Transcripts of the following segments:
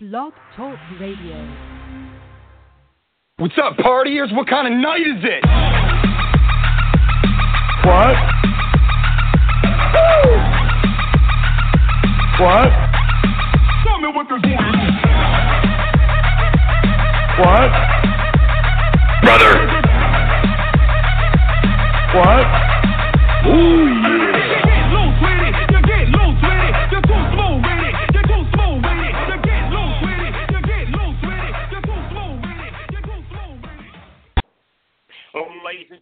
Blog Talk Radio. What's up, partiers? What kind of night is it? What? What? Tell me what this one is. What? Brother. What? Ooh, yeah.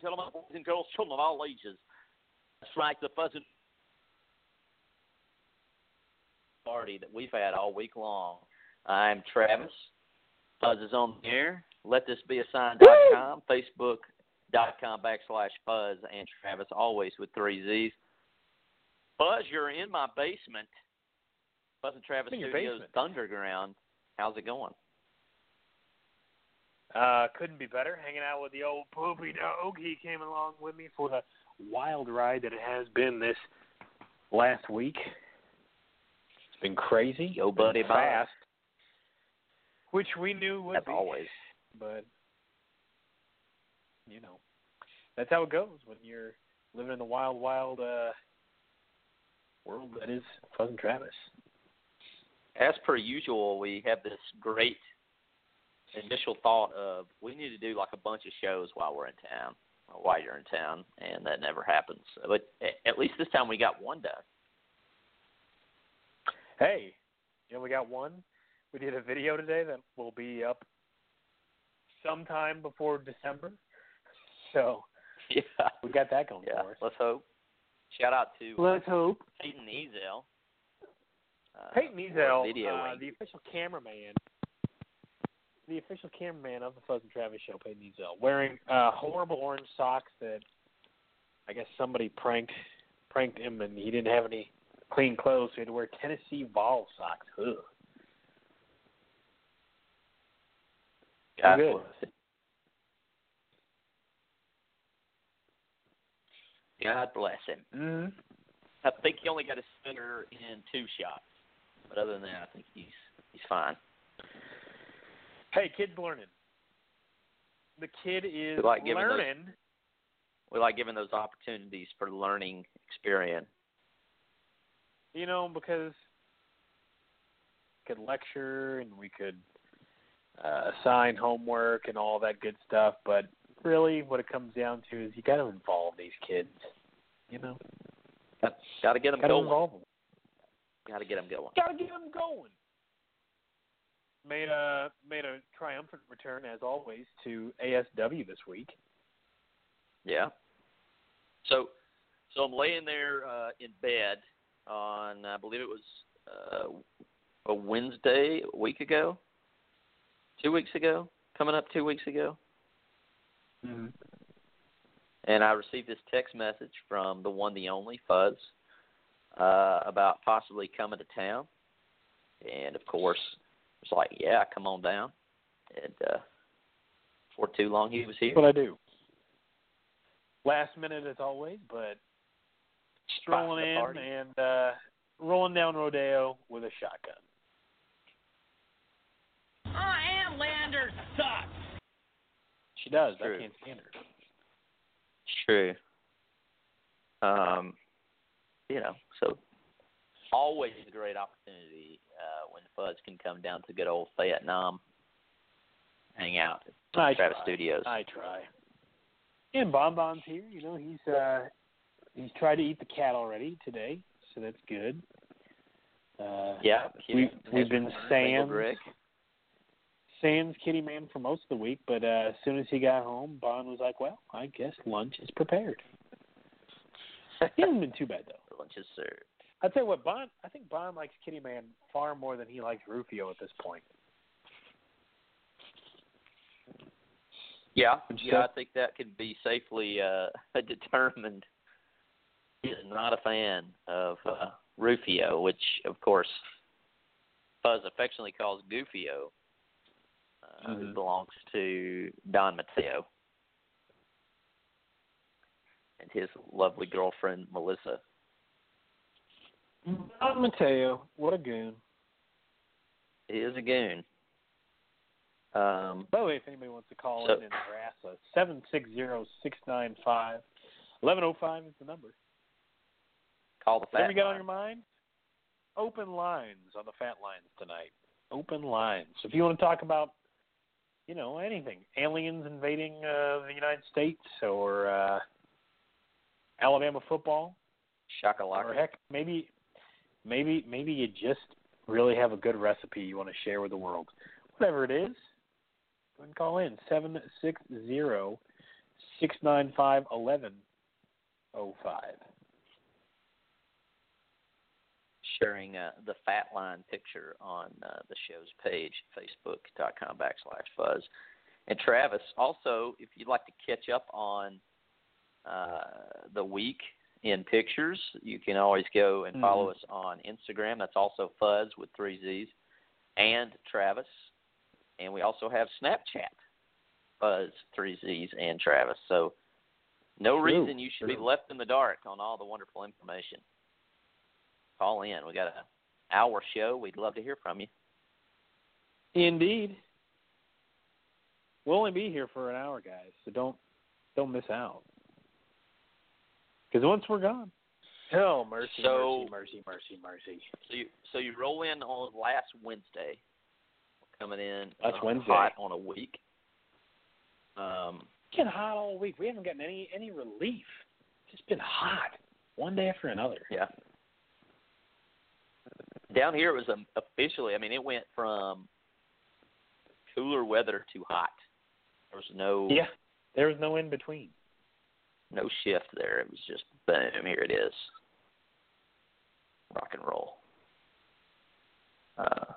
Gentlemen, boys and girls, children of all ages. That's right, the Fuzz party that we've had all week long. I'm Travis. Fuzz is on the air. Let this be a sign.com, facebook.com backslash Fuzz and Travis, always with three Z's. Fuzz, you're in my basement. Fuzz and Travis Studios basement? Thunderground. How's it going? Uh, couldn't be better. Hanging out with the old poopy dog. He came along with me for the wild ride that it has been this last week. It's been crazy. Yo, buddy, fast. Which we knew would As be, always. but you know, that's how it goes when you're living in the wild, wild uh, world that is and Travis. as per usual, we have this great initial thought of we need to do like a bunch of shows while we're in town, or while you're in town, and that never happens. But at least this time we got one done. Hey, you know, we got one. We did a video today that will be up sometime before December. So Yeah, we got that going yeah. for us. Let's hope. Shout out to Let's hope. Peyton Ezel. Uh, Peyton for Ezel, uh, the official cameraman, the official cameraman of the Fuzz and Travis show, Peyton Ezel, wearing uh, horrible orange socks that I guess somebody pranked pranked him, and he didn't have any clean clothes, so he had to wear Tennessee Vol socks. Ugh. God bless him. God bless him. Mm-hmm. I think he only got a spinner in two shots, but other than that, I think he's he's fine. Hey, kid's learning. The kid is We like giving those- learning. We like giving those opportunities for learning experience. You know, because we could lecture and we could uh, assign homework and all that good stuff, but really, what it comes down to is you got to involve these kids. You know, Got to get them got to going. Got to get them going. Got to get them going. Made a made a triumphant return as always to ASW this week. Yeah. So, so I'm laying there uh, in bed on, I believe it was uh, a Wednesday a week ago, two weeks ago, coming up two weeks ago, Mm-hmm. and I received this text message from the one, the only Fuzz, uh, about possibly coming to town, and of course, it's like, yeah, come on down, and uh, for too long he was here. What I do. Last minute as always, but strolling in party. and uh, rolling down Rodeo with a shotgun. Oh, and Lander sucks. She does. True. I can't stand her. True. Um, you know, so always a great opportunity uh, when Fuzz can come down to good old Fayettenam, hang out at I Travis try. Studios. I try. And Bon Bon's here. You know, he's uh he's tried to eat the cat already today, so that's good. Uh, yeah, we, we've been Sam's. Sam's kitty man for most of the week, but uh, as soon as he got home, Bon was like, "Well, I guess lunch is prepared." He hasn't been too bad though. Lunch is served. I'll tell you what, Bon. I think Bon likes Kitty Man far more than he likes Rufio at this point. Yeah, yeah, say? I think that could be safely uh, determined. He's not a fan of uh, Rufio, which of course Fuzz affectionately calls Goofio, uh, who Mhm. belongs to Don Mateo and his lovely girlfriend Melissa. Don Mateo, what a goon. he is a goon. Um, By the way, if anybody wants to call So- in and harass us, seven six zero six nine five eleven oh five is the number. call the fat. Whatever you got on your mind, open lines on the fat lines tonight. Open lines. If you want to talk about, you know, anything, aliens invading uh, the United States or uh, Alabama football, or Shakalaka. heck, maybe, maybe, maybe you just really have a good recipe you want to share with the world. Whatever it is, go and call in seven six zero six nine five eleven oh five. sharing uh, the fat line picture on uh, the show's page, facebook.com backslash fuzz. And Travis, also, if you'd like to catch up on uh, the week in pictures, you can always go and mm-hmm. follow us on Instagram. That's also fuzz with three Z's, and Travis. And we also have Snapchat, fuzz three Z's and Travis. So no reason you should be left in the dark on all the wonderful information call in. We got a hour show. We'd love to hear from you. Indeed. We'll only be here for an hour, guys, so don't don't miss out. Because once we're gone, oh mercy, So- mercy, mercy, mercy, mercy. So you so you roll in on last Wednesday, coming in That's uh, Wednesday. hot on a week. Um, It's been hot all week. We haven't gotten any any relief. It's just been hot, one day after another. yeah. Down here it was um, officially. I mean, it went from cooler weather to hot. There was no Yeah, there was no in between. No shift there. It was just boom. Here it is. Rock and roll. Uh,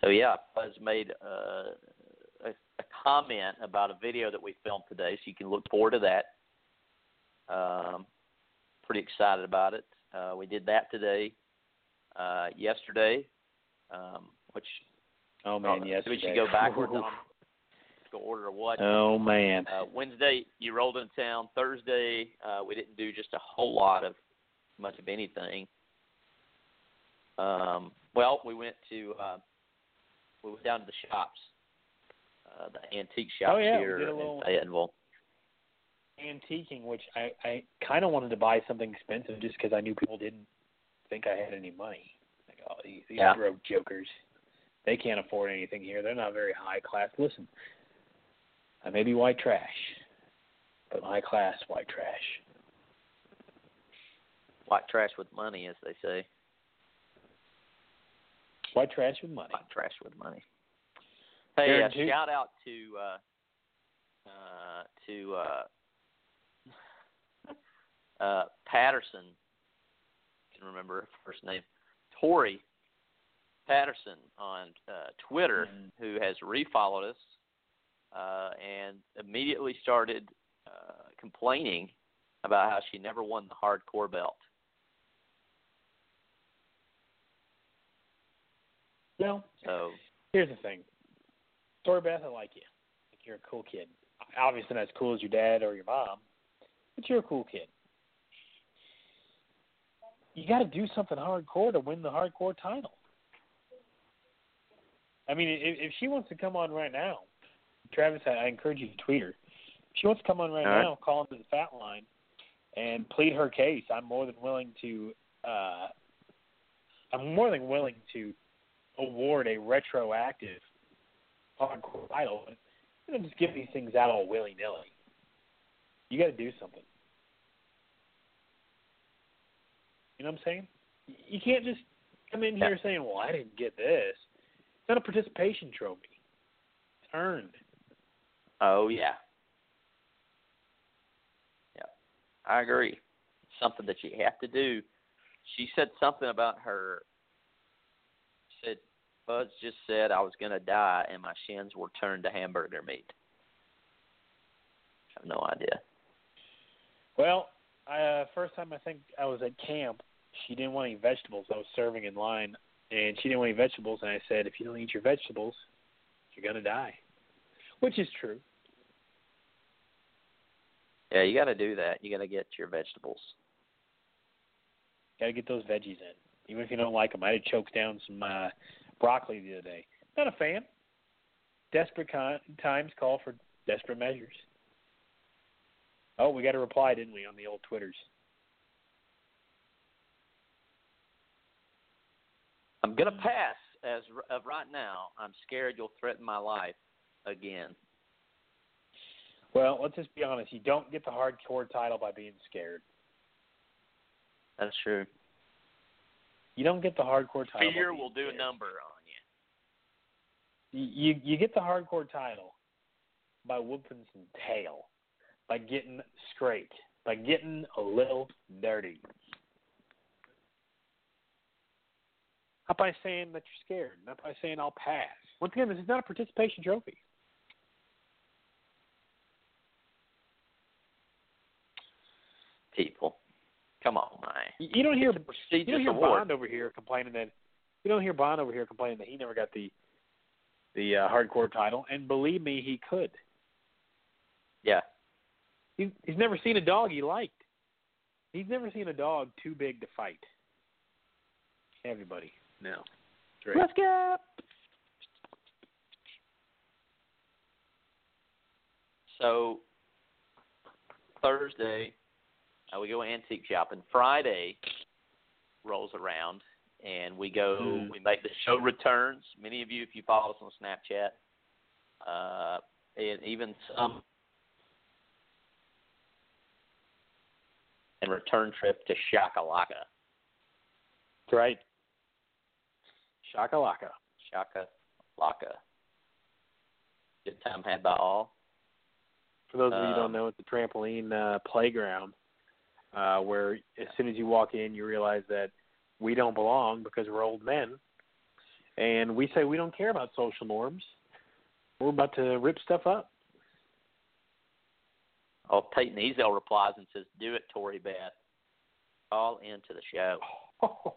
so yeah, Fuzz made uh, a, a comment about a video that we filmed today, so you can look forward to that. Um, pretty excited about it. Uh, we did that today. Uh, yesterday, um, which Oh man, oh, yes. we should go backwards on go order of what. Oh man. Uh, Wednesday, you rolled into town. Thursday, uh, we didn't do just a whole lot of much of anything. Um, well, we went to uh, we went down to the shops, uh, the antique shops Oh, yeah, here in Fayetteville. Antiquing, which I I kind of wanted to buy something expensive just because I knew people didn't think I had any money. Like, oh, these, these Yeah. broke jokers, they can't afford anything here. They're not very high class. Listen, I may be white trash, but high class white trash. White trash with money, as they say. White trash with money. White trash with money. Hey, uh, shout out to uh, uh, to uh, uh, Patterson. I can remember her first name. Tori Patterson on uh, Twitter, who has refollowed us uh, and immediately started uh, complaining about how she never won the hardcore belt. Well, So here's the thing. Story Beth, I like you. Like you're a cool kid. Obviously not as cool as your dad or your mom, but you're a cool kid. You got to do something hardcore to win the hardcore title. I mean, if, if she wants to come on right now, Travis, I, I encourage you to tweet her. If she wants to come on right now, call into the fat line and plead her case. I'm more than willing to. uh I'm more than willing to award a retroactive hardcore title. You don't just give these things out all willy nilly. You got to do something. You know what I'm saying? You can't just come in here saying, "Well, I didn't get this." It's not a participation trophy. It's earned. Oh yeah. Yeah. I agree. Something that you have to do. She said something about her said Fuzz just said I was gonna die and my shins were turned to hamburger meat. I have no idea. Well, uh, first time I think I was at camp, she didn't want any vegetables. I was serving in line, and she didn't want any vegetables. And I said, if you don't eat your vegetables, you're gonna die, which is true. Yeah, you gotta do that. You gotta get your vegetables. Got to get those veggies in. even if you don't like them. I had choked down some uh, broccoli the other day. Not a fan. Desperate con- times call for desperate measures. Oh, we got a reply, didn't we, on the old Twitters? I'm gonna pass as of right now. I'm scared you'll threaten my life again. Well, let's just be honest. You don't get the hardcore title by being scared. That's true. You don't get the hardcore title. by Fear being will do a number on you. You you you get the hardcore title by whooping some tail, by getting straight, by getting a little dirty. Not by saying that you're scared, not by saying I'll pass. Once again, this is not a participation trophy. People, come on, man. You, don't hear you don't hear award. Bond over here complaining that you don't hear Bond over here complaining that he never got the the uh, hardcore title, and believe me, he could. Yeah, He, he's never seen a dog he liked. He's never seen a dog too big to fight. Everybody, no. Right. let's go. So Thursday, uh, we go antique shopping. Friday rolls around, and we go. Mm. We make the show returns. Many of you, if you follow us on Snapchat, uh, and even some, and return trip to Shakalaka. Right. Shakalaka. Shaka Laka. Good time had by all. For those of you who Um, don't know, it's a trampoline uh, playground uh, where as soon as you walk in, you realize that we don't belong because we're old men. And we say we don't care about social norms. We're about to rip stuff up. Oh, Peyton Ezel replies and says, "Do it, Tory Beth. All into the show."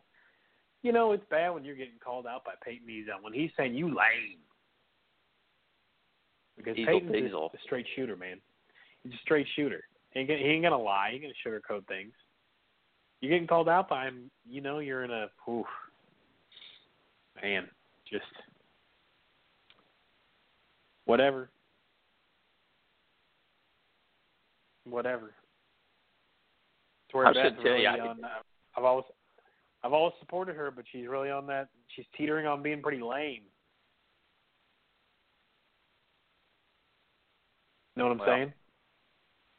you know, it's bad when you're getting called out by Peyton Ezel when he's saying you lame. Because Ezel Peyton's a straight shooter, man. He's a straight shooter. He ain't, gonna, he ain't gonna lie. He ain't gonna sugarcoat things. You're getting called out by him. You know, you're in a oof, man. Just whatever, whatever. I should tell really you, I on, uh, I've always, I've always supported her, but she's really on that. She's teetering on being pretty lame. You Know what I'm Well, saying?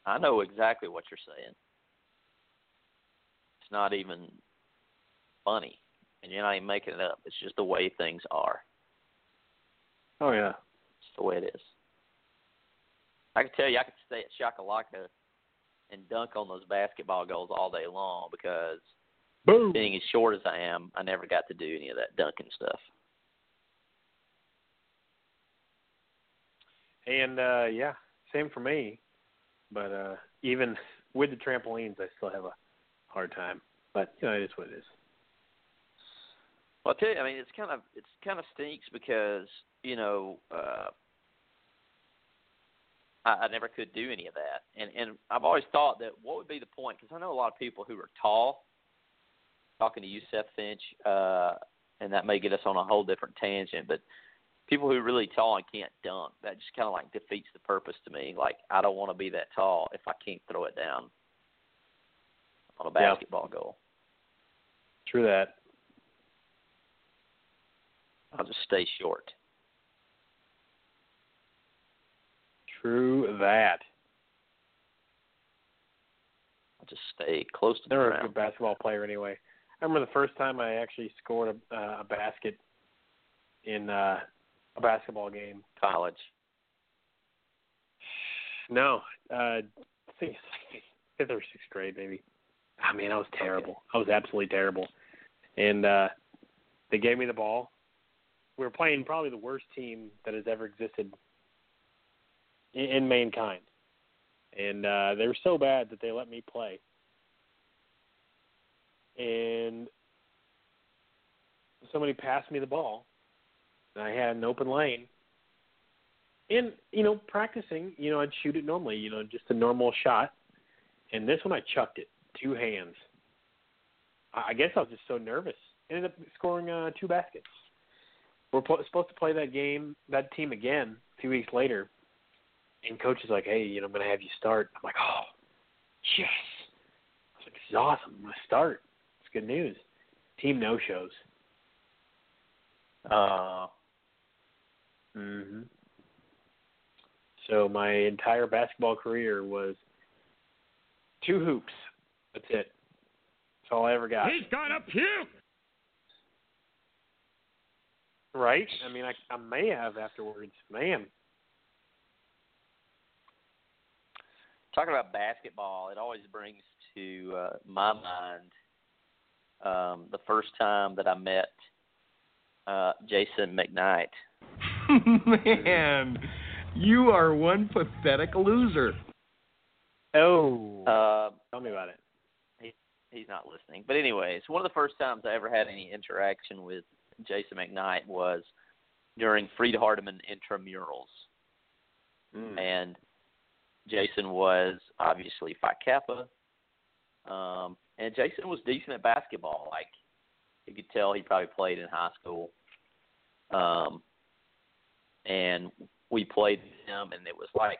I know exactly what you're saying. It's not even funny, and you're not even making it up. It's just the way things are. Oh yeah. It's the way it is. I can tell you, I could stay at Shakalaka and dunk on those basketball goals all day long because Boom. being as short as I am, I never got to do any of that dunking stuff. And uh yeah, same for me. But uh even with the trampolines I still have a hard time. But you know, it is what it is. Well, I tell you, I mean, it's kind of it's kind of stinks because you know uh, I, never could do any of that, and and I've always thought that what would be the point? Because I know a lot of people who are tall. Talking to you, Seth Finch, uh, and that may get us on a whole different tangent, but people who are really tall and can't dunk, that just kind of like defeats the purpose to me. Like I don't want to be that tall if I can't throw it down on a Yeah. basketball goal. True that. I'll just stay short. True that. I'll just stay close to the Never a good basketball player anyway. I remember the first time I actually scored a, uh, a basket in uh, a basketball game. college. No, uh, I think fifth or sixth grade, maybe. I mean, I was terrible. I was absolutely terrible. And uh, they gave me the ball. We were playing probably the worst team that has ever existed in, in mankind. And uh, they were so bad that they let me play. And somebody passed me the ball. I had an open lane and you know practicing you know i'd shoot it normally you know just a normal shot and this one i chucked it two hands i guess i was just so nervous ended up scoring uh, two baskets. We're po- supposed to play that game, that team again, two weeks later, and coach is like, "Hey, you know, I'm going to have you start." I'm like, "Oh, yes!" I was like, "This is awesome. I'm going to start. It's good news." Team no shows. Uh, hmm So my entire basketball career was two hoops. That's it. That's all I ever got. He's gonna puke. Right? I mean, I, I may have afterwards. Man, talking about basketball, it always brings to uh, my mind um, the first time that I met uh, Jason McKnight. Man, you are one pathetic loser. oh, Uh, tell me about it. he's not listening. But anyways, one of the first times I ever had any interaction with Jason McKnight was during Freed Hardeman intramurals. And Jason was obviously Phi Kappa. Um, and Jason was decent at basketball. Like you could tell he probably played in high school. Um, and we played him and it was like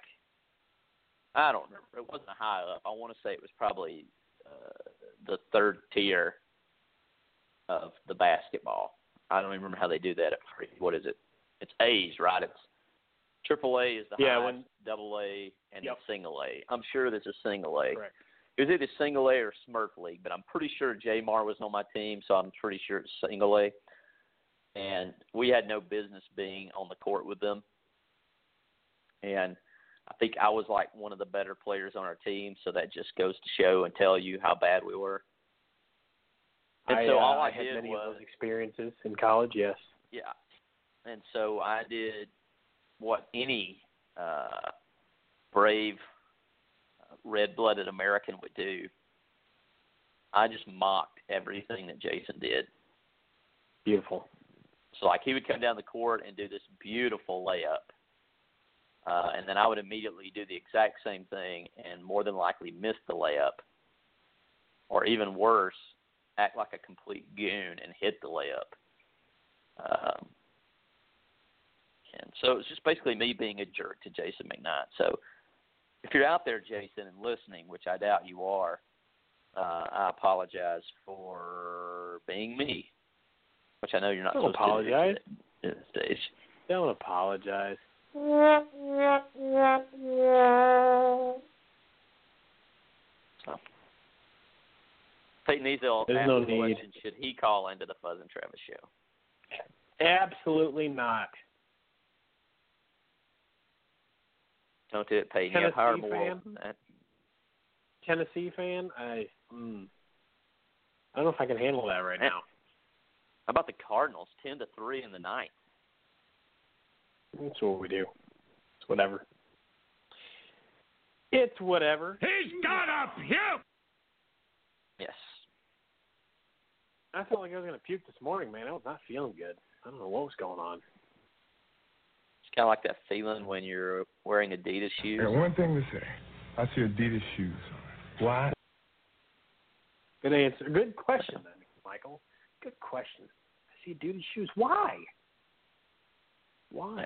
I don't remember. It wasn't high up. I want to say it was probably uh, the third tier of the basketball. I don't even remember how they do that at. What is it? It's A's, right? It's triple A is the Yeah, highest, when- double A, and Yep. single A. I'm sure this is single A. Correct. It was either single A or Smurf League, but I'm pretty sure J Mar was on my team, so I'm pretty sure it's single A. And we had no business being on the court with them. And I think I was like one of the better players on our team, so that just goes to show and tell you how bad we were. And I, so uh, all I, I had did many was of those experiences in college. Yes. yeah. And so I did what any uh, brave, uh, red-blooded American would do. I just mocked everything that Jason did. Beautiful. So like he would come down the court and do this beautiful layup. Uh, and then I would immediately do the exact same thing and more than likely miss the layup. Or even worse, act like a complete goon and hit the layup. Um, and so it's just basically me being a jerk to Jason McKnight. So if you're out there, Jason, and listening, which I doubt you are, uh, I apologize for being me, which I know you're not Don't supposed to do apologize. at this stage. Don't apologize. So. Peyton Ezel There's no the need. question, should he call into the Fuzz and Travis show? Absolutely not. Don't do it, Peyton. You have higher Tennessee fan? than that. Tennessee fan. I. Mm, I don't know if I can handle that right Eh. now. How about the Cardinals? Ten to three in the ninth. That's what we do. It's whatever. It's whatever. He's gonna puke. Yes. I felt like I was gonna puke this morning, man. I was not feeling good. I don't know what was going on. It's kind of like that feeling when you're wearing Adidas shoes. And one thing to say, I see Adidas shoes on. Why? Good answer. Good question, then, Michael. Good question. I see duty shoes. Why? Why?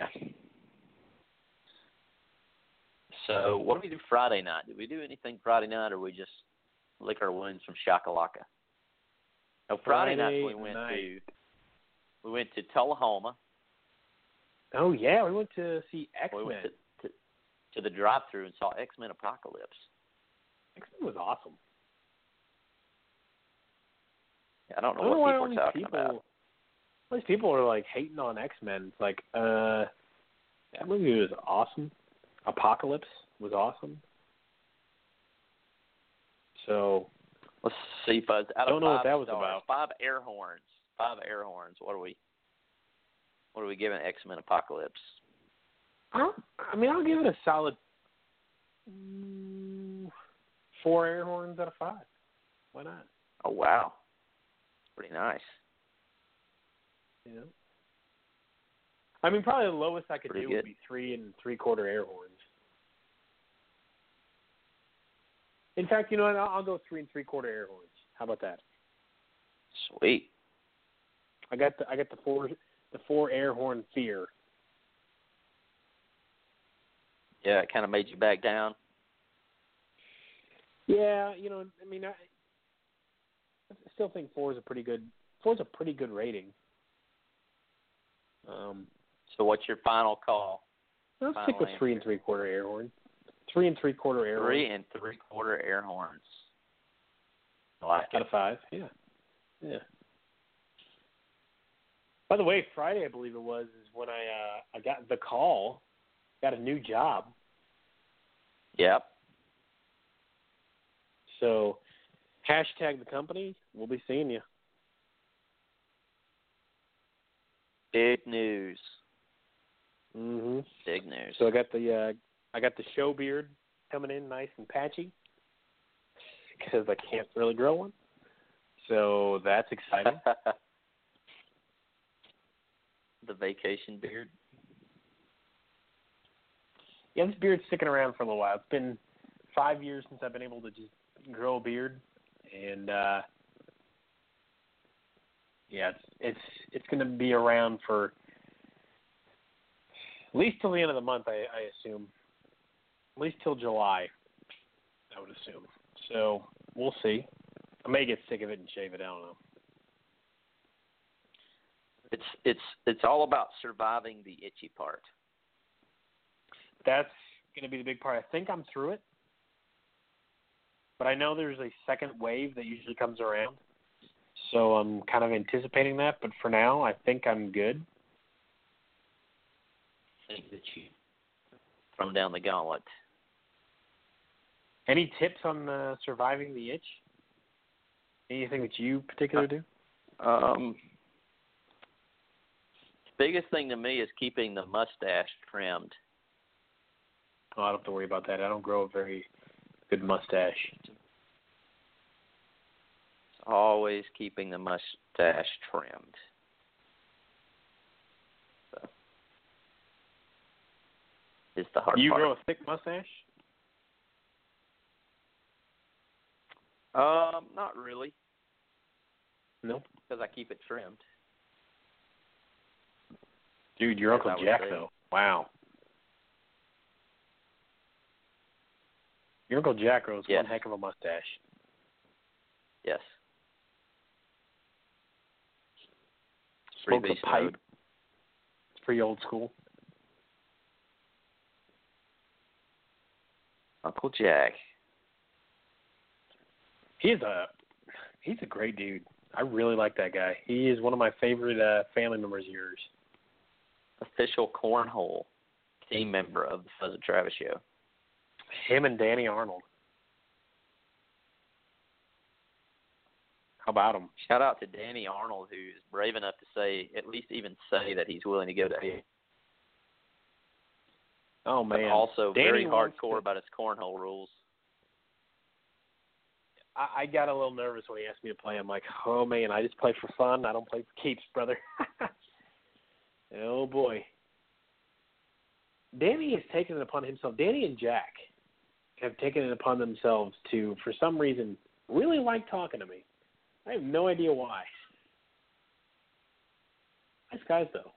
So, what do we do Friday night? Did we do anything Friday night, or we just lick our wounds from Shakalaka? No, Friday, night we went night. to we went to Tullahoma. Oh yeah, we went to see X Men. We Men. went to, to to the drive-through and saw X Men Apocalypse. X Men was awesome. I don't I know don't what why people are talking people, about. All these people are like hating on X Men. It's like, uh, that movie was awesome. Apocalypse was awesome. So Let's see, Fuzz. Out Don't of know what that was stars, about. Five air horns. Five air horns. What are we? What are we giving X Men Apocalypse? I'll, I mean, I'll give it a solid four air horns out of five. Why not? Oh wow, pretty nice. You know. I mean, probably the lowest I could Pretty do would be three and three quarter air horns. In fact, you know what? I'll, I'll go three and three quarter air horns. How about that? Sweet. I got the I got the four the four air horn fear. Yeah, it kind of made you back down. Yeah, you know, I mean, I, I still think four is a pretty good four is a pretty good rating. Um, So what's your final call? I'll Final stick with three and three quarter air horn. Three and three quarter air Three horn and three quarter air horns. I like out it. of five. Yeah, yeah. By the way, Friday I believe it was is when I uh I got the call, got a new job. Yep. So hashtag the company. We'll be seeing you. Big news. hmm Big news. So I got the uh I got the show beard coming in nice and patchy because I can't really grow one. So that's exciting. the vacation beard. yeah, this beard's sticking around for a little while. It's been five years since I've been able to just grow a beard, and uh yeah, it's it's it's going to be around for at least till the end of the month. I, I assume, at least till July. I would assume. So we'll see. I may get sick of it and shave it. I don't know. It's it's it's all about surviving the itchy part. That's going to be the big part. I think I'm through it, but I know there's a second wave that usually comes around. So I'm kind of anticipating that, but for now, I think I'm good. think that you thrown down the gauntlet. Any tips on uh, surviving the itch? Anything that you particularly do? Um, biggest thing to me is keeping the mustache trimmed. Oh, I don't have to worry about that. I don't grow a very good mustache. Always keeping the mustache trimmed. So, is the hard you part. grow a thick mustache? Um, not really, No. because I keep it trimmed. Dude, your Uncle Jack, say. though. Wow. Your Uncle Jack grows Yes. one heck of a mustache. Yes. Smokes a pipe. mode. It's pretty old school. Uncle Jack. He's a he's a great dude. I really like that guy. He is one of my favorite uh, family members of yours. official cornhole team member of the Fuzz and Travis show. Him and Danny Arnold. How about him? Shout out to Danny Arnold, who's brave enough to say, at least even say that he's willing to go to A. Oh But man. also Danny very hardcore to- about his cornhole rules. I, I got a little nervous when he asked me to play. I'm like, oh man, I just play for fun. I don't play for keeps, brother. oh boy. Danny has taken it upon himself. Danny and Jack have taken it upon themselves to, for some reason, really like talking to me. I have no idea why. Nice guys, though.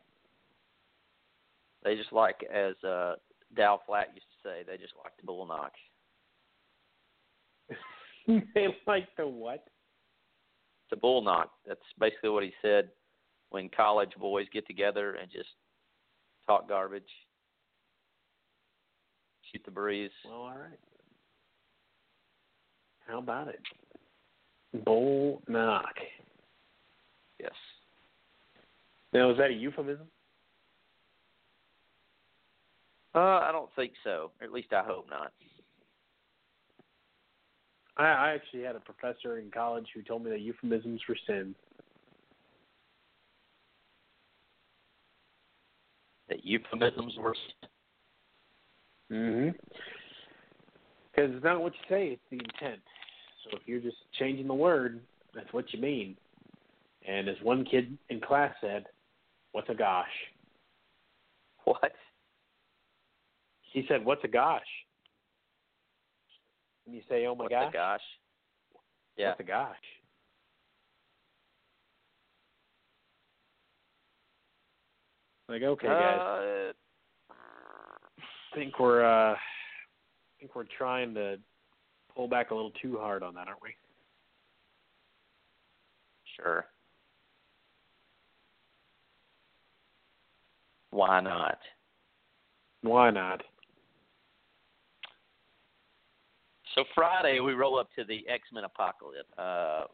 They just like, as uh, Dow Flat used to say, they just like to bull knock. they like the what? To bull knock. That's basically what he said when college boys get together and just talk garbage, shoot the breeze. Well, all right. How about it? Bull knock. Yes. Now, is that a euphemism? Uh, I don't think so. Or at least I hope not. I, I actually had a professor in college who told me that euphemisms were sin. That euphemisms were. Mm-hmm. Because it's not what you say; it's the intent. So if you're just changing the word, that's what you mean. And as one kid in class said, "What's a gosh?" What? He said, "What's a gosh?" And you say, "Oh my What gosh!" the gosh? Yeah. What's a gosh? Like, okay, guys, Uh, I think we're uh, I think we're trying to pull back a little too hard on that, aren't we? sure. Why not? Why not? So Friday we roll up to the X Men Apocalypse. Uh,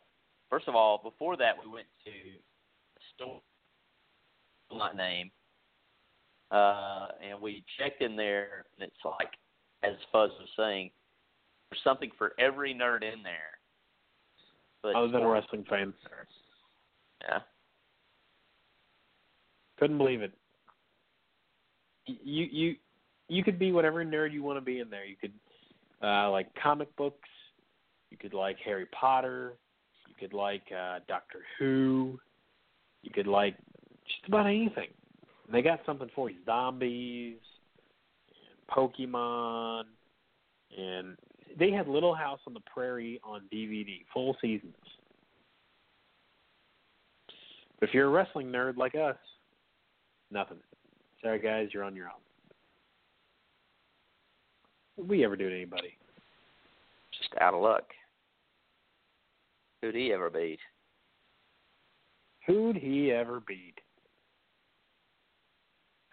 first of all, before that we went to a store not name, uh, and we checked in there, and it's like, as Fuzz was saying, there's something for every nerd in there. But Other than a wrestling fan. Yeah. couldn't believe it. You you you could be whatever nerd you want to be in there. You could uh, like comic books. You could like Harry Potter. You could like uh, Doctor Who. You could like just about anything. And they got something for you. Zombies, and Pokemon, and they had Little House on the Prairie on DVD, full seasons. But if you're a wrestling nerd like us, nothing. Sorry, guys, you're on your own. Would we ever do to anybody? Just out of luck. Who'd he ever beat? Who'd he ever beat?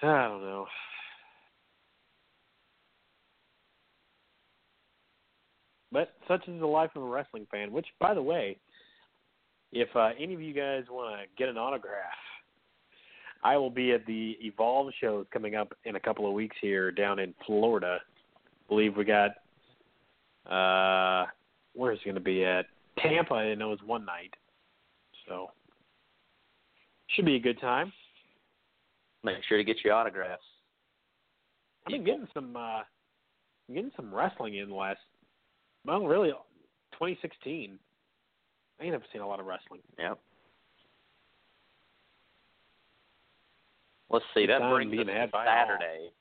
I don't know. But such is the life of a wrestling fan. Which, by the way, if uh, any of you guys want to get an autograph, I will be at the Evolve shows coming up in a couple of weeks here down in Florida. believe we got uh where's it going to be at Tampa. I know it's one night, so should be a good time. Make sure to get your autographs. I've been getting some uh getting some wrestling in the last well really 2016. I ain't never seen a lot of wrestling. Yep. Let's see. That time brings us to. Saturday.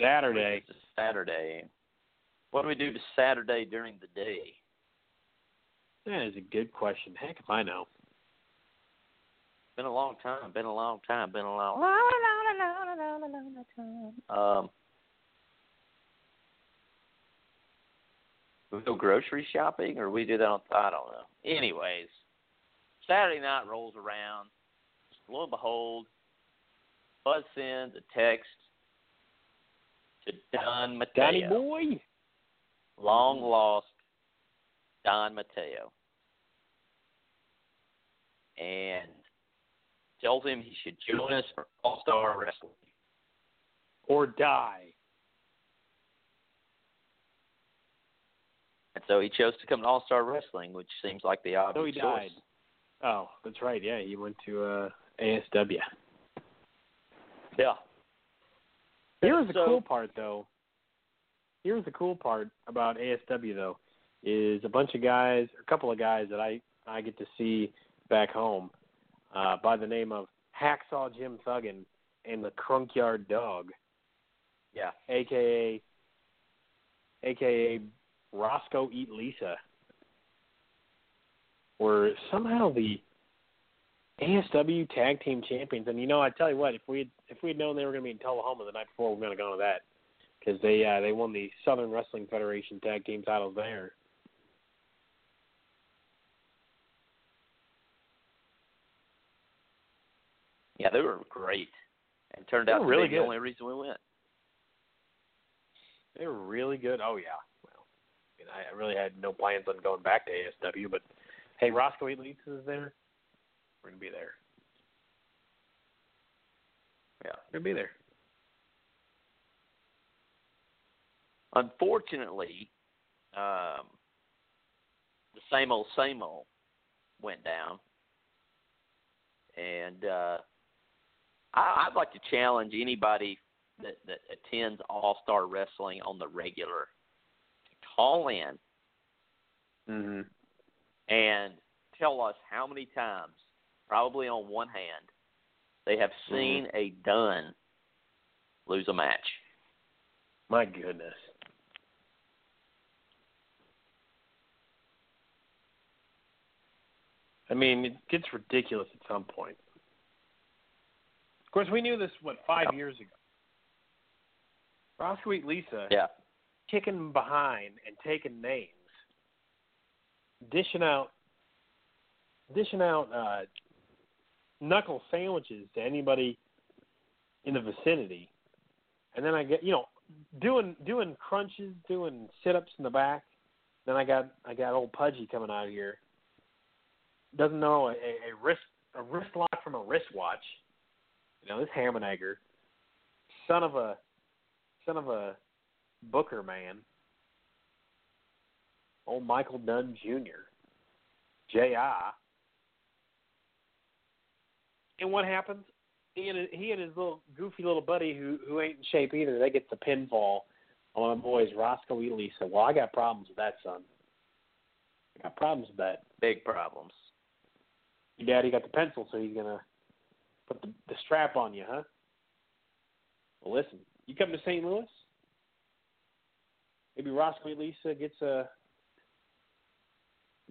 Saturday. Brings us to Saturday. What do we do to Saturday during the day? That is a good question. Heck if I know. Been a long time. Been a long time. Been a long. Time. Um. We go grocery shopping, or we do that on. I don't know. Anyways, Saturday night rolls around. Lo and behold, Fuzz sends a text to Don Mateo. Donny boy. long lost Don Mateo. And tells him he should join us for All Star Wrestling. Or die. And so he chose to come to All Star Wrestling, which seems like the obvious So he choice. died. Oh, that's right. Yeah, he went to uh ASW. Yeah. Here's the So- cool part, though. Here's the cool part about ASW, though, is a bunch of guys, a couple of guys that I I get to see back home, uh, by the name of Hacksaw Jim Thuggin and the Crunkyard Dog, Yeah. aka aka Roscoe Eat Lisa, were somehow the ASW Tag Team Champions. And you know, I tell you what, if we had, if we had known they were going to be in Tullahoma the night before, we're going to go to that because they uh, they won the Southern Wrestling Federation Tag Team titles there. Yeah, they were great. And turned They out to really be good. the only reason we went. They were really good. Oh yeah. I, really had no plans on going back to ASW, but hey, Roscoe Lisa is there. We're to be there. Yeah. We're to be there. Unfortunately, um, the same old, same old went down, and uh, I, I'd like to challenge anybody that, that attends All Star Wrestling on the regular call in Mhm. and tell us how many times, probably on one hand, they have seen a Dunn lose a match. My goodness. I mean, it gets ridiculous at some point. Of course, we knew this what five years ago. Roscoe Sweet Lisa Yeah. Kicking behind and taking names, dishing out, dishing out uh, knuckle sandwiches to anybody in the vicinity, and then I get you know doing doing crunches, doing sit ups in the back. Then I got I got old Pudgy coming out here. Doesn't know a, a, wrist a wrist lock from a wristwatch. You know this Hammenegger, son of a son of a Booker man. Old Michael Dunn Jr. J.I. And what happens? He and he and his little goofy little buddy who who ain't in shape either. They get the pinfall on my boys Roscoe E. Lisa. Well, I got problems with that, son. I got problems with that. Big problems. Your daddy got the pencil, so he's gonna put the, the strap on you, huh? Well, listen, you come to St. Louis, maybe Roscoe E. Lisa gets a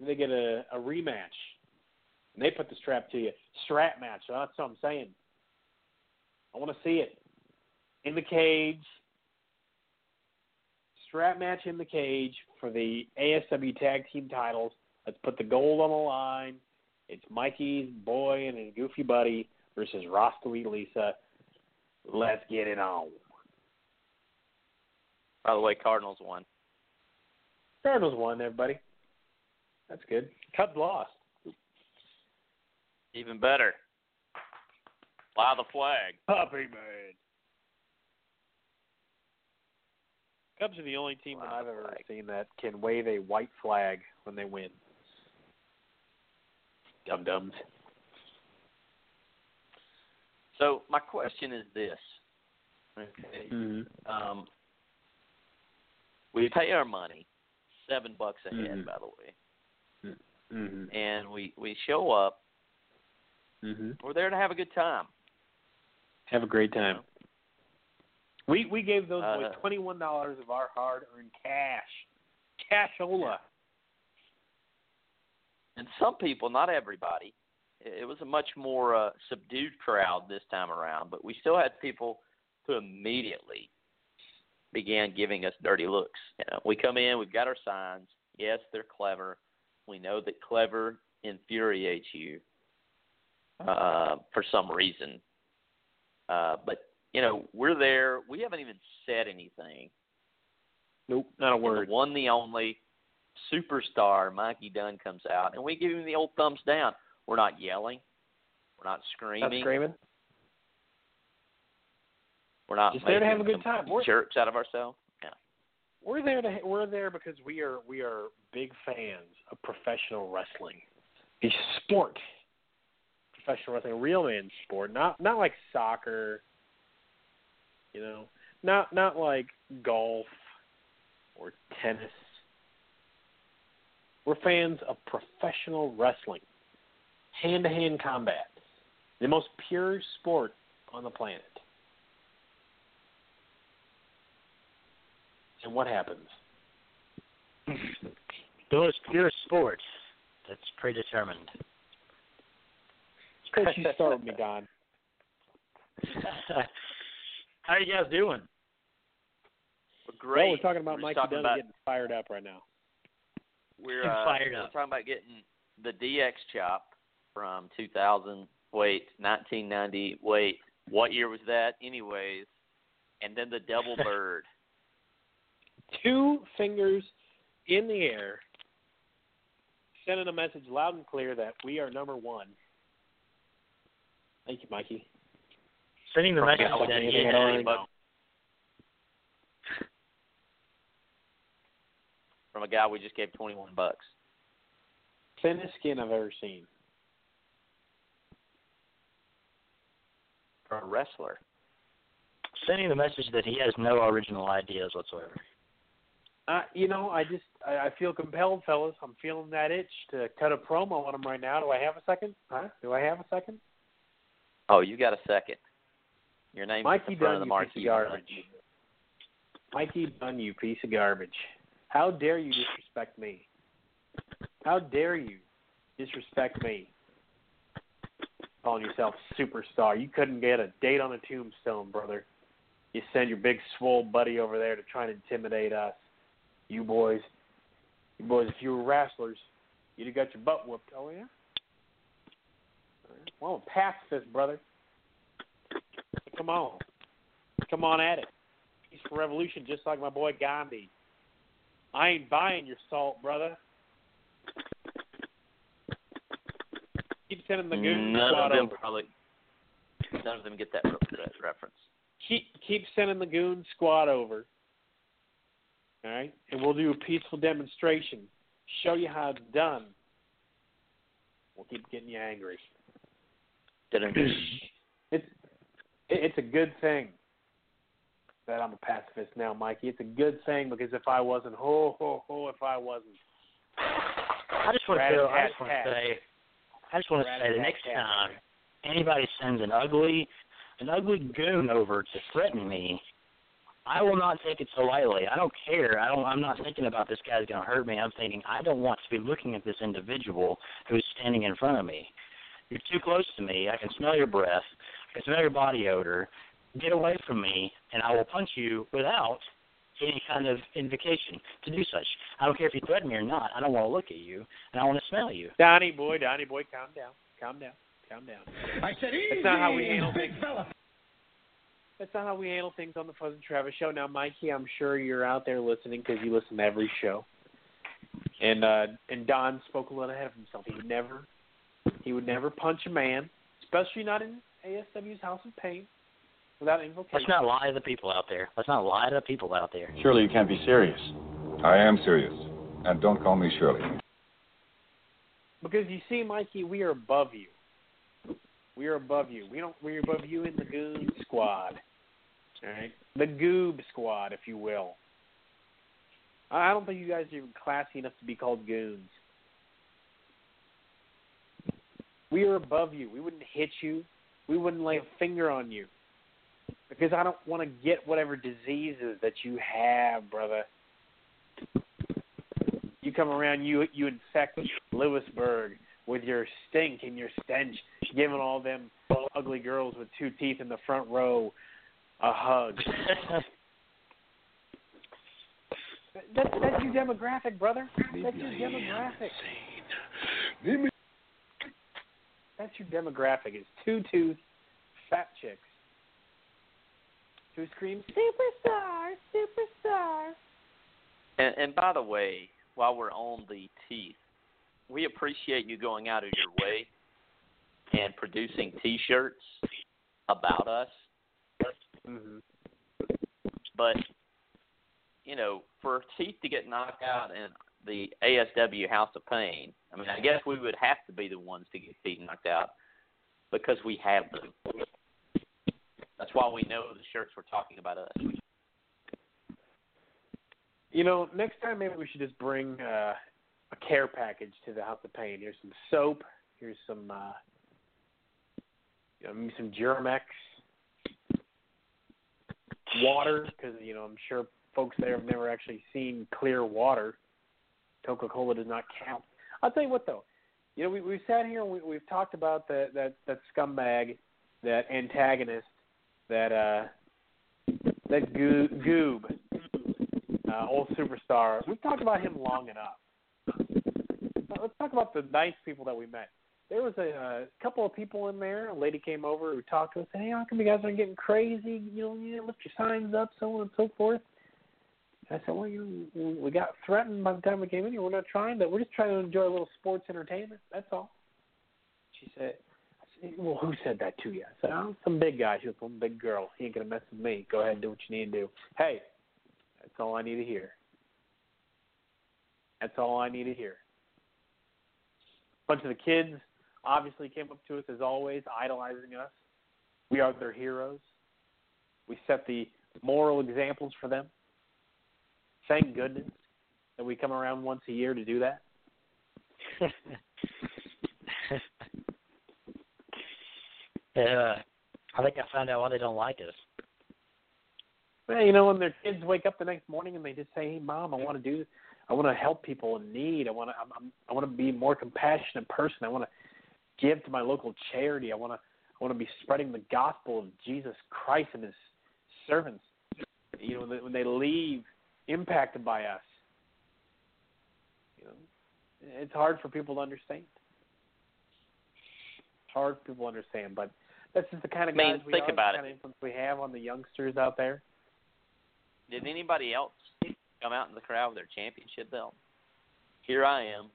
they get a, a rematch, and they put the strap to you. Strap match. That's what I'm saying. I want to see it in the cage. Strap match in the cage for the ASW Tag Team titles. Let's put the gold on the line. It's Mikey's boy and his goofy buddy versus Roscoe E. Lisa. Let's get it on. By the way, Cardinals won. Cardinals won, everybody. That's good. Cubs lost. Even better. Fly the flag. Puppy man. Cubs are the only team that I've ever flag. seen that can wave a white flag when they win. Dum dums. So my question is this. Okay. Mm-hmm. Um, we pay our money, seven bucks a head, Mhm. by the way, Mm-hmm. and we we show up. Mm-hmm. We're there to have a good time. Have a great time. We we gave those Uh, boys twenty one dollars of our hard earned cash. Cashola. And some people, not everybody, it it was a much more uh, subdued crowd this time around, but we still had people who immediately began giving us dirty looks. You know, we come in, we've got our signs. Yes, they're clever. We know that clever infuriates you uh, for some reason. Uh, but you know, we're there. We haven't even said anything. Nope, not a And word. The one, the only superstar, Mikey Dunn, comes out, and we give him the old thumbs down. We're not yelling. We're not Not screaming. We're not Just there to have a good time. We're- jerks out of ourselves. Yeah. We're there to we're there because we are we are big fans of professional wrestling. A sport. Professional wrestling, a real man sport, not not like soccer. You know, not not like golf or tennis. We're fans of professional wrestling. Hand to hand combat. The most pure sport on the planet. And what happens? Those pure sports. That's predetermined. Of course you start with me, Don. How are you guys doing? We're great. Well, we're talking about We're Mikey talking about, getting fired up right now. we're, uh, fired we're talking about getting the DX chop from 2000. Wait, 1990. Wait, what year was that? Anyways, and then the double bird. Two fingers in the air, sending a message loud and clear that we are number one. Thank you, Mikey. Sending the From message that he Anything has a from a guy we just gave 21 bucks. Thinnest skin I've ever seen. For a wrestler. sending the message that he has no original ideas whatsoever. Uh, you know, I just I, I feel compelled, fellas. I'm feeling that itch to cut a promo on him right now. Do I have a second? Huh? Do I have a second? Oh, you got a second. Your name Mikey Dunn, you piece of garbage. Mikey Dunn, you piece of garbage. How dare you disrespect me? How dare you disrespect me? calling yourself superstar. You couldn't get a date on a tombstone, brother. You send your big swole buddy over there to try and intimidate us. You boys, you boys, if you were wrestlers, you'd have got your butt whooped. Oh yeah. Well, I'm a pacifist, brother. Come on, come on at it. Peaceful revolution, just like my boy Gandhi. I ain't buying your salt, brother. Keep sending the goon None squad of them over. probably. None of them get that, that reference. keep keep sending the goon squad over. All right, and we'll do a peaceful demonstration. Show you how it's done. We'll keep getting you angry. It's it's a good thing that I'm a pacifist now, Mikey. It's a good thing because if I wasn't, ho ho ho, if I wasn't, I just want to I just want to say, I just want to say the next time anybody sends an ugly, an ugly goon over to threaten me, I will not take it so lightly. I don't care. I don't. I'm not thinking about this guy's going to hurt me. I'm thinking I don't want to be looking at this individual who's standing in front of me. You're too close to me. I can smell your breath. I can smell your body odor. Get away from me, and I will punch you without any kind of invocation to do such. I don't care if you threaten me or not. I don't want to look at you, and I want to smell you. Donnie boy, Donnie boy, calm down, calm down, calm down. I said easy. That's not how we handle big fella. That's not how we handle things on the Fuzz and Travis show. Now, Mikey, I'm sure you're out there listening because you listen to every show. And uh, and Don spoke a little ahead of himself. He would never, he would never punch a man, especially not in ASW's House of Pain, without invocation. Let's not lie to the people out there. Let's not lie to the people out there. Surely you can't be serious. I am serious. And don't call me Shirley. Because you see, Mikey, we are above you. We are above you. We don't. We're above you in the Goon Squad. All right, the Goob Squad, if you will. I I don't think you guys are even classy enough to be called goons. We are above you. We wouldn't hit you. We wouldn't lay a finger on you. Because I don't want to get whatever diseases that you have, brother. You come around, you you infect Lewisburg with your stink and your stench, giving all them ugly girls with two teeth in the front row a hug. That's that's your demographic, brother. That's your demographic. That's your demographic. It's two tooth fat chicks who scream superstar, superstar. And, and by the way, while we're on the teeth, we appreciate you going out of your way and producing T-shirts about us. Mm-hmm. But you know, for teeth to get knocked out in the ASW House of Pain, I mean, I guess we would have to be the ones to get teeth knocked out because we have them. That's why we know the shirts were talking about us. You know, next time maybe we should just bring uh, a care package to the House of Pain. Here's some soap. Here's some, uh, you know, some Germ-X, water, because you know I'm sure folks there have never actually seen clear water. Coca-Cola does not count. I'll tell you what though, you know we we've sat here and we, we've talked about that that that scumbag, that antagonist, that uh, that goo- goob uh, old superstar. We've talked about him long enough. Let's talk about the nice people that we met. There was a, uh couple of people in there. A lady came over who talked to us. "Hey, how come you guys are getting crazy? You know, you lift your signs up, so on and so forth." I said, "Well, you, we got threatened by the time we came in here. We're not trying to. We're just trying to enjoy a little sports entertainment. That's all." She said, I said, "Well, who said that to you?" I said, "Oh, some big guy. She was some big girl. He ain't gonna mess with me. Go ahead and do what you need to do." Hey, that's all I need to hear. That's all I need to hear. A bunch of the kids obviously came up to us as always, idolizing us. We are their heroes. We set the moral examples for them. Thank goodness that we come around once a year to do that. yeah, I think I found out why they don't like us. Well, you know, when their kids wake up the next morning and they just say, "Hey, mom, I want to do, I want to help people in need. I want to, I'm, I'm, I want to be a more compassionate person. I want to, give to my local charity. I want to I want to be spreading the gospel of Jesus Christ and His servants. You know, when they leave impacted by us. You know, it's hard for people to understand. It's hard for people to understand, but that's just the kind of I mean, guys we think are, about the it. kind of influence we have on the youngsters out there. Did anybody else come out in the crowd with their championship belt? Here I am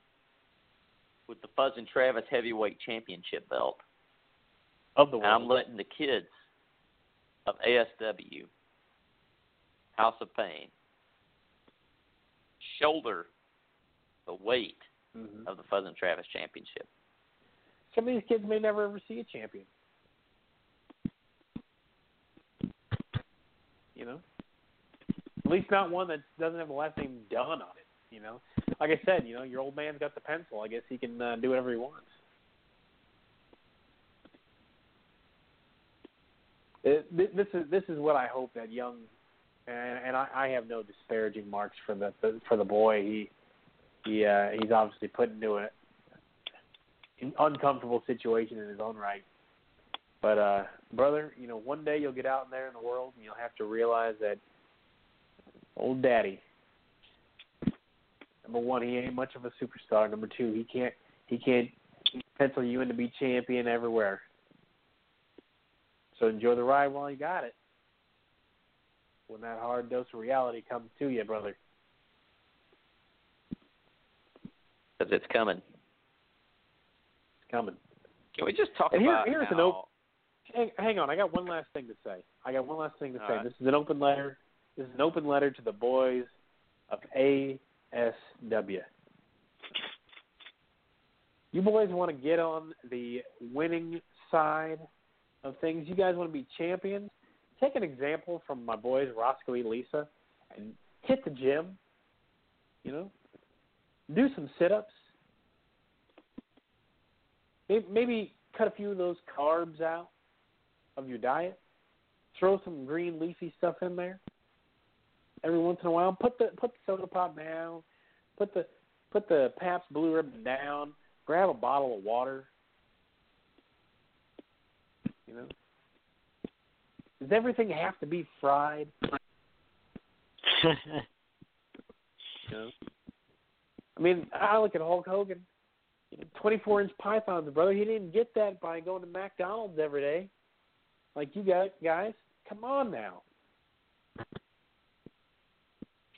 with the Fuzz and Travis heavyweight championship belt. Of the And I'm letting the kids of ASW, House of Pain, shoulder the weight Mhm. of the Fuzz and Travis championship. Some of these kids may never ever see a champion. You know, at least not one that doesn't have the last name Dunn on it. You know, like I said, you know, your old man's got the pencil. I guess he can uh, do whatever he wants. It, this is this is what I hope that young, and, and I, I have no disparaging marks for the for the boy. He he uh, he's obviously put into a an uncomfortable situation in his own right. But uh brother, you know, one day you'll get out in there in the world and you'll have to realize that old daddy number one, he ain't much of a superstar. Number two, he can't he can't pencil you in to be champion everywhere. So enjoy the ride while you got it. When that hard dose of reality comes to you, brother. Because it's coming. It's coming. Can we just talk And here- about here's an how, op- Hang, hang on, I got one last thing to say. I got one last thing to All say. right. This is an open letter. This is an open letter to the boys of ASW. You boys want to get on the winning side of things. You guys want to be champions. Take an example from my boys Roscoe and Lisa, and hit the gym. You know, do some sit-ups. Maybe cut a few of those carbs out of your diet. Throw some green leafy stuff in there. Every once in a while, put the put the soda pop down. Put the put the Pabst Blue Ribbon down. Grab a bottle of water. You know, does everything have to be fried? You know, I mean, I look at Hulk Hogan. Twenty-four inch pythons, brother. He didn't get that by going to McDonald's every day, like you guys. Guys, come on now.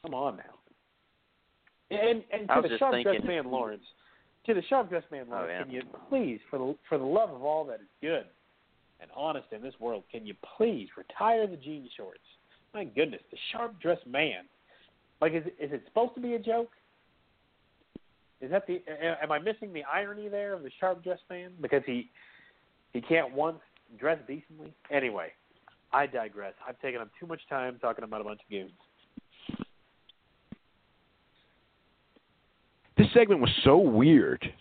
Come on now. And and to the just sharp dressed man Lawrence, to the sharp dressed man Oh, Lawrence, yeah. can you please, for the for the love of all that is good and honest in this world, can you please retire the jean shorts? My goodness, the sharp dressed man. Like, is it, is it supposed to be a joke? Is that the? Am I missing the irony there of the sharp dressed man because he he can't once dress decently? Anyway, I digress. I've taken up too much time talking about a bunch of goons. This segment was so weird. Indeed.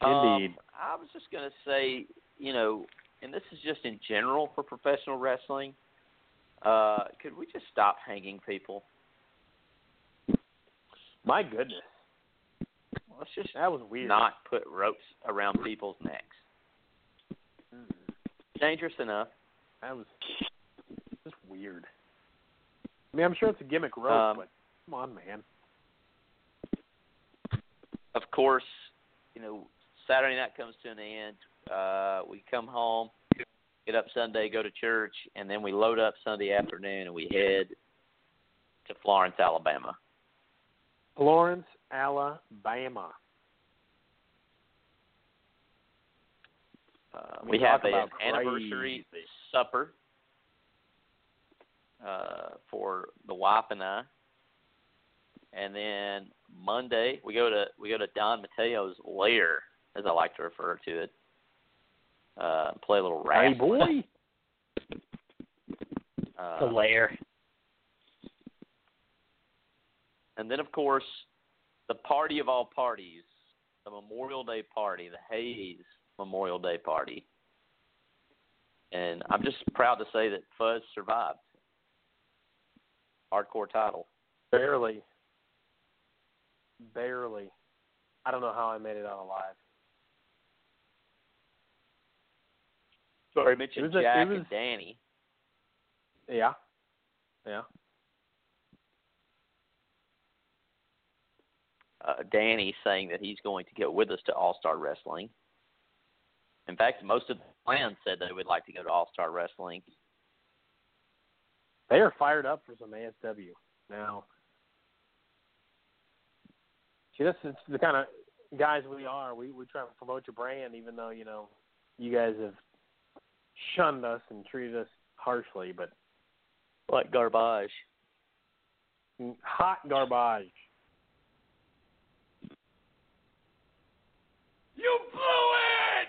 Um, I was just going to say, you know, and this is just in general for professional wrestling. Uh, could we just stop hanging people? My goodness, Let's just that was weird. not put ropes around people's necks. Dangerous enough. That was just weird. I mean, I'm sure it's a gimmick rope, Um, but come on, man. Of course, you know, Saturday night comes to an end. Uh, we come home, get up Sunday, go to church, and then we load up Sunday afternoon and we head to Florence, Alabama. Florence, Alabama. Uh, we have an anniversary crazy. supper uh, for the wife and I, and then Monday we go to we go to Don Mateo's lair, as I like to refer to it. Uh, play a little Hey, rap. boy. Uh, the lair. And then, of course, the party of all parties, the Memorial Day party, the Hayes Memorial Day party. And I'm just proud to say that Fuzz survived. Hardcore title. Barely. Barely. I don't know how I made it out alive. Sorry, It mentioned was a- Jack was- and Danny. Yeah. Yeah. Uh, Danny saying that he's going to go with us to All Star Wrestling. In fact, most of the fans said they would like to go to All Star Wrestling. They are fired up for some ASW now. See, this is the kind of guys we are. We we try to promote your brand, even though you know you guys have shunned us and treated us harshly, but Like garbage. hot garbage. You blew it!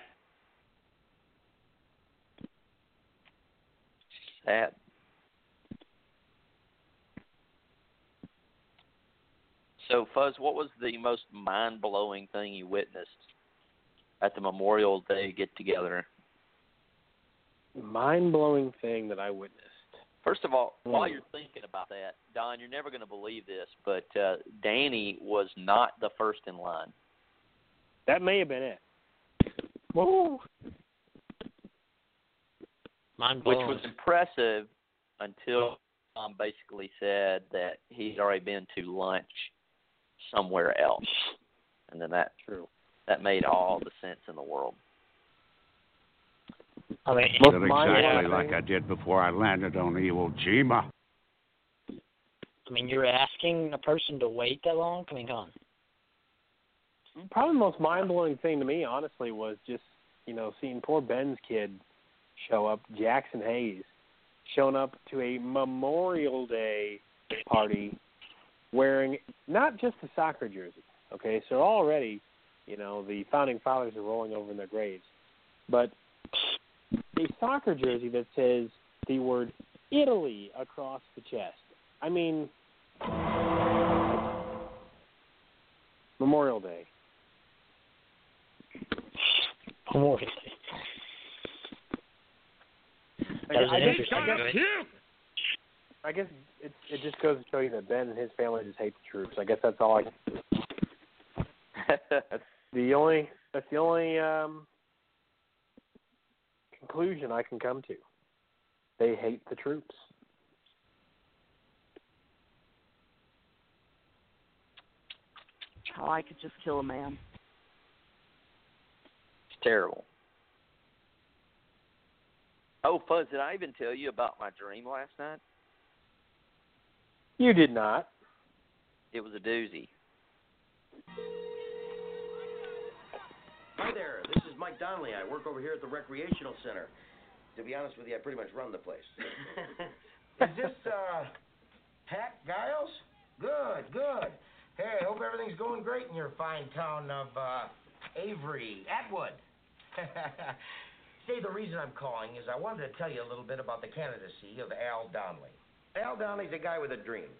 Sad. So, Fuzz, what was the most mind blowing thing you witnessed at the Memorial Day get together? Mind blowing thing that I witnessed. First of all, while Hmm. you're thinking about that, Don, you're never going to believe this, but uh, Danny was not the first in line. That may have been it. Whoa. Mind blowing. which was impressive until Tom basically said that he's already been to lunch somewhere else, and then that True. that made all the sense in the world. I mean, Most Did mind-blowing exactly like I did before I landed on Iwo Jima. I mean, you're asking a person to wait that long. I mean, come on. Probably the most mind blowing thing to me, honestly, was just you know seeing poor Ben's kid show up, Jackson Hayes, showing up to a Memorial Day party wearing not just a soccer jersey. Okay, so already, you know, the founding fathers are rolling over in their graves, but a soccer jersey that says the word Italy across the chest. I mean, Memorial Day. Memorial Day. That was I an guess- interesting I guess- choice. Puke! I guess it it just goes to show you that Ben and his family just hate the troops. I guess that's all I. can The only that's the only um, conclusion I can come to. They hate the troops. How I could just kill a man. It's terrible. Oh, Fuzz, did I even tell you about my dream last night? You did not. It was a doozy. Hi there, this is Mike Donnelly. I work over here at the recreational center. To be honest with you, I pretty much run the place. Is this, uh, Pat Giles? Good, good. Hey, I hope everything's going great in your fine town of, uh, Avery, Atwood. Say, the reason I'm calling is I wanted to tell you a little bit about the candidacy of Al Donnelly. Al Donnelly's a guy with a dream.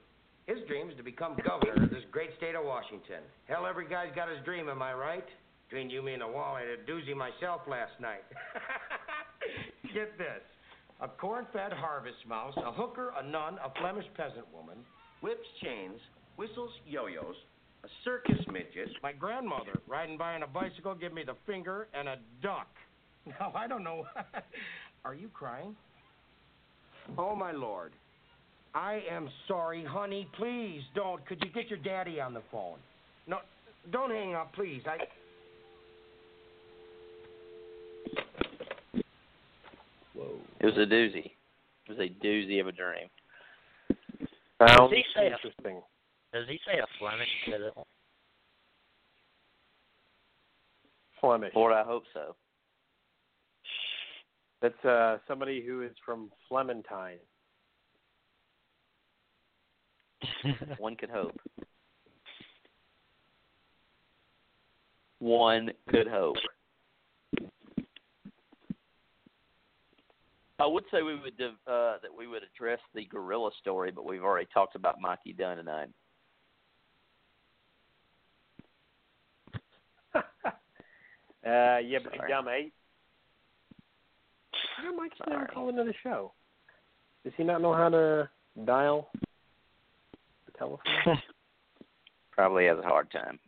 His dream is to become governor of this great state of Washington. Hell, every guy's got his dream, am I right? Between you, me, and the wall, I had a doozy myself last night. Get this. A corn-fed harvest mouse, a hooker, a nun, a Flemish peasant woman, whips, chains, whistles, yo-yos, a circus midget, My grandmother riding by on a bicycle give me the finger and a duck. Now, I don't know. Are you crying? Oh, my lord. I am sorry, honey. Please don't. Could you get your daddy on the phone? No, don't hang up, please. I. It was a doozy. It was a doozy of a dream. Sounds he say a- interesting. Does he say a Flemish peasant? Flemish. Lord, I hope so. That's uh, somebody who is from Flementine. One could hope. One could hope. I would say we would div- uh, that we would address the gorilla story, but we've already talked about Mikey Dunn and I. uh, yeah, but Sorry. dumb eight. How Mike's never called into show? Does he not know how to dial telephone? Probably has a hard time.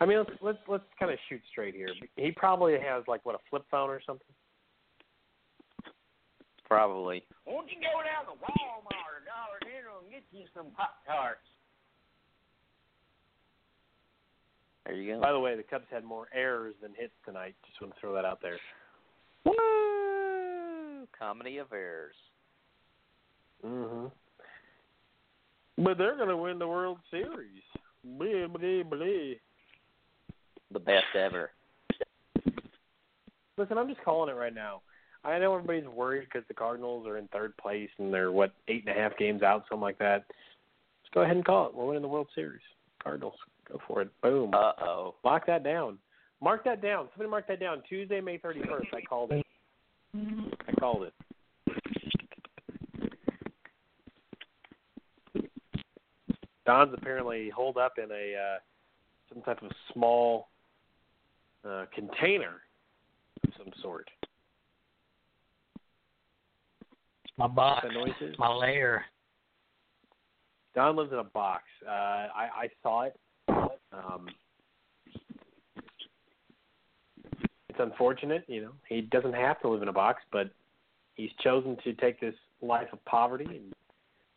I mean, let's let's, let's kind of shoot straight here. He probably has like what a flip phone or something. Probably. Won't you go down to Walmart or Dollar General and get you some Pop Tarts? There you go. By the way, the Cubs had more errors than hits tonight. Just want to throw that out there. Woo! Comedy of errors. hmm But they're going to win the World Series. Blah, blah, blah. The best ever. Listen, I'm just calling it right now. I know everybody's worried because the Cardinals are in third place and they're what eight and a half games out, something like that. Let's go ahead and call it. We're winning the World Series. Cardinals, go for it. Boom. Uh oh. Lock that down. Mark that down. Somebody mark that down. Tuesday, May 31st. I called it. I called it. Don's apparently holed up in a uh, some type of small uh, container of some sort. My box, my lair. Don lives in a box. Uh, I, I saw it. Um, it's unfortunate, you know. He doesn't have to live in a box, but he's chosen to take this life of poverty and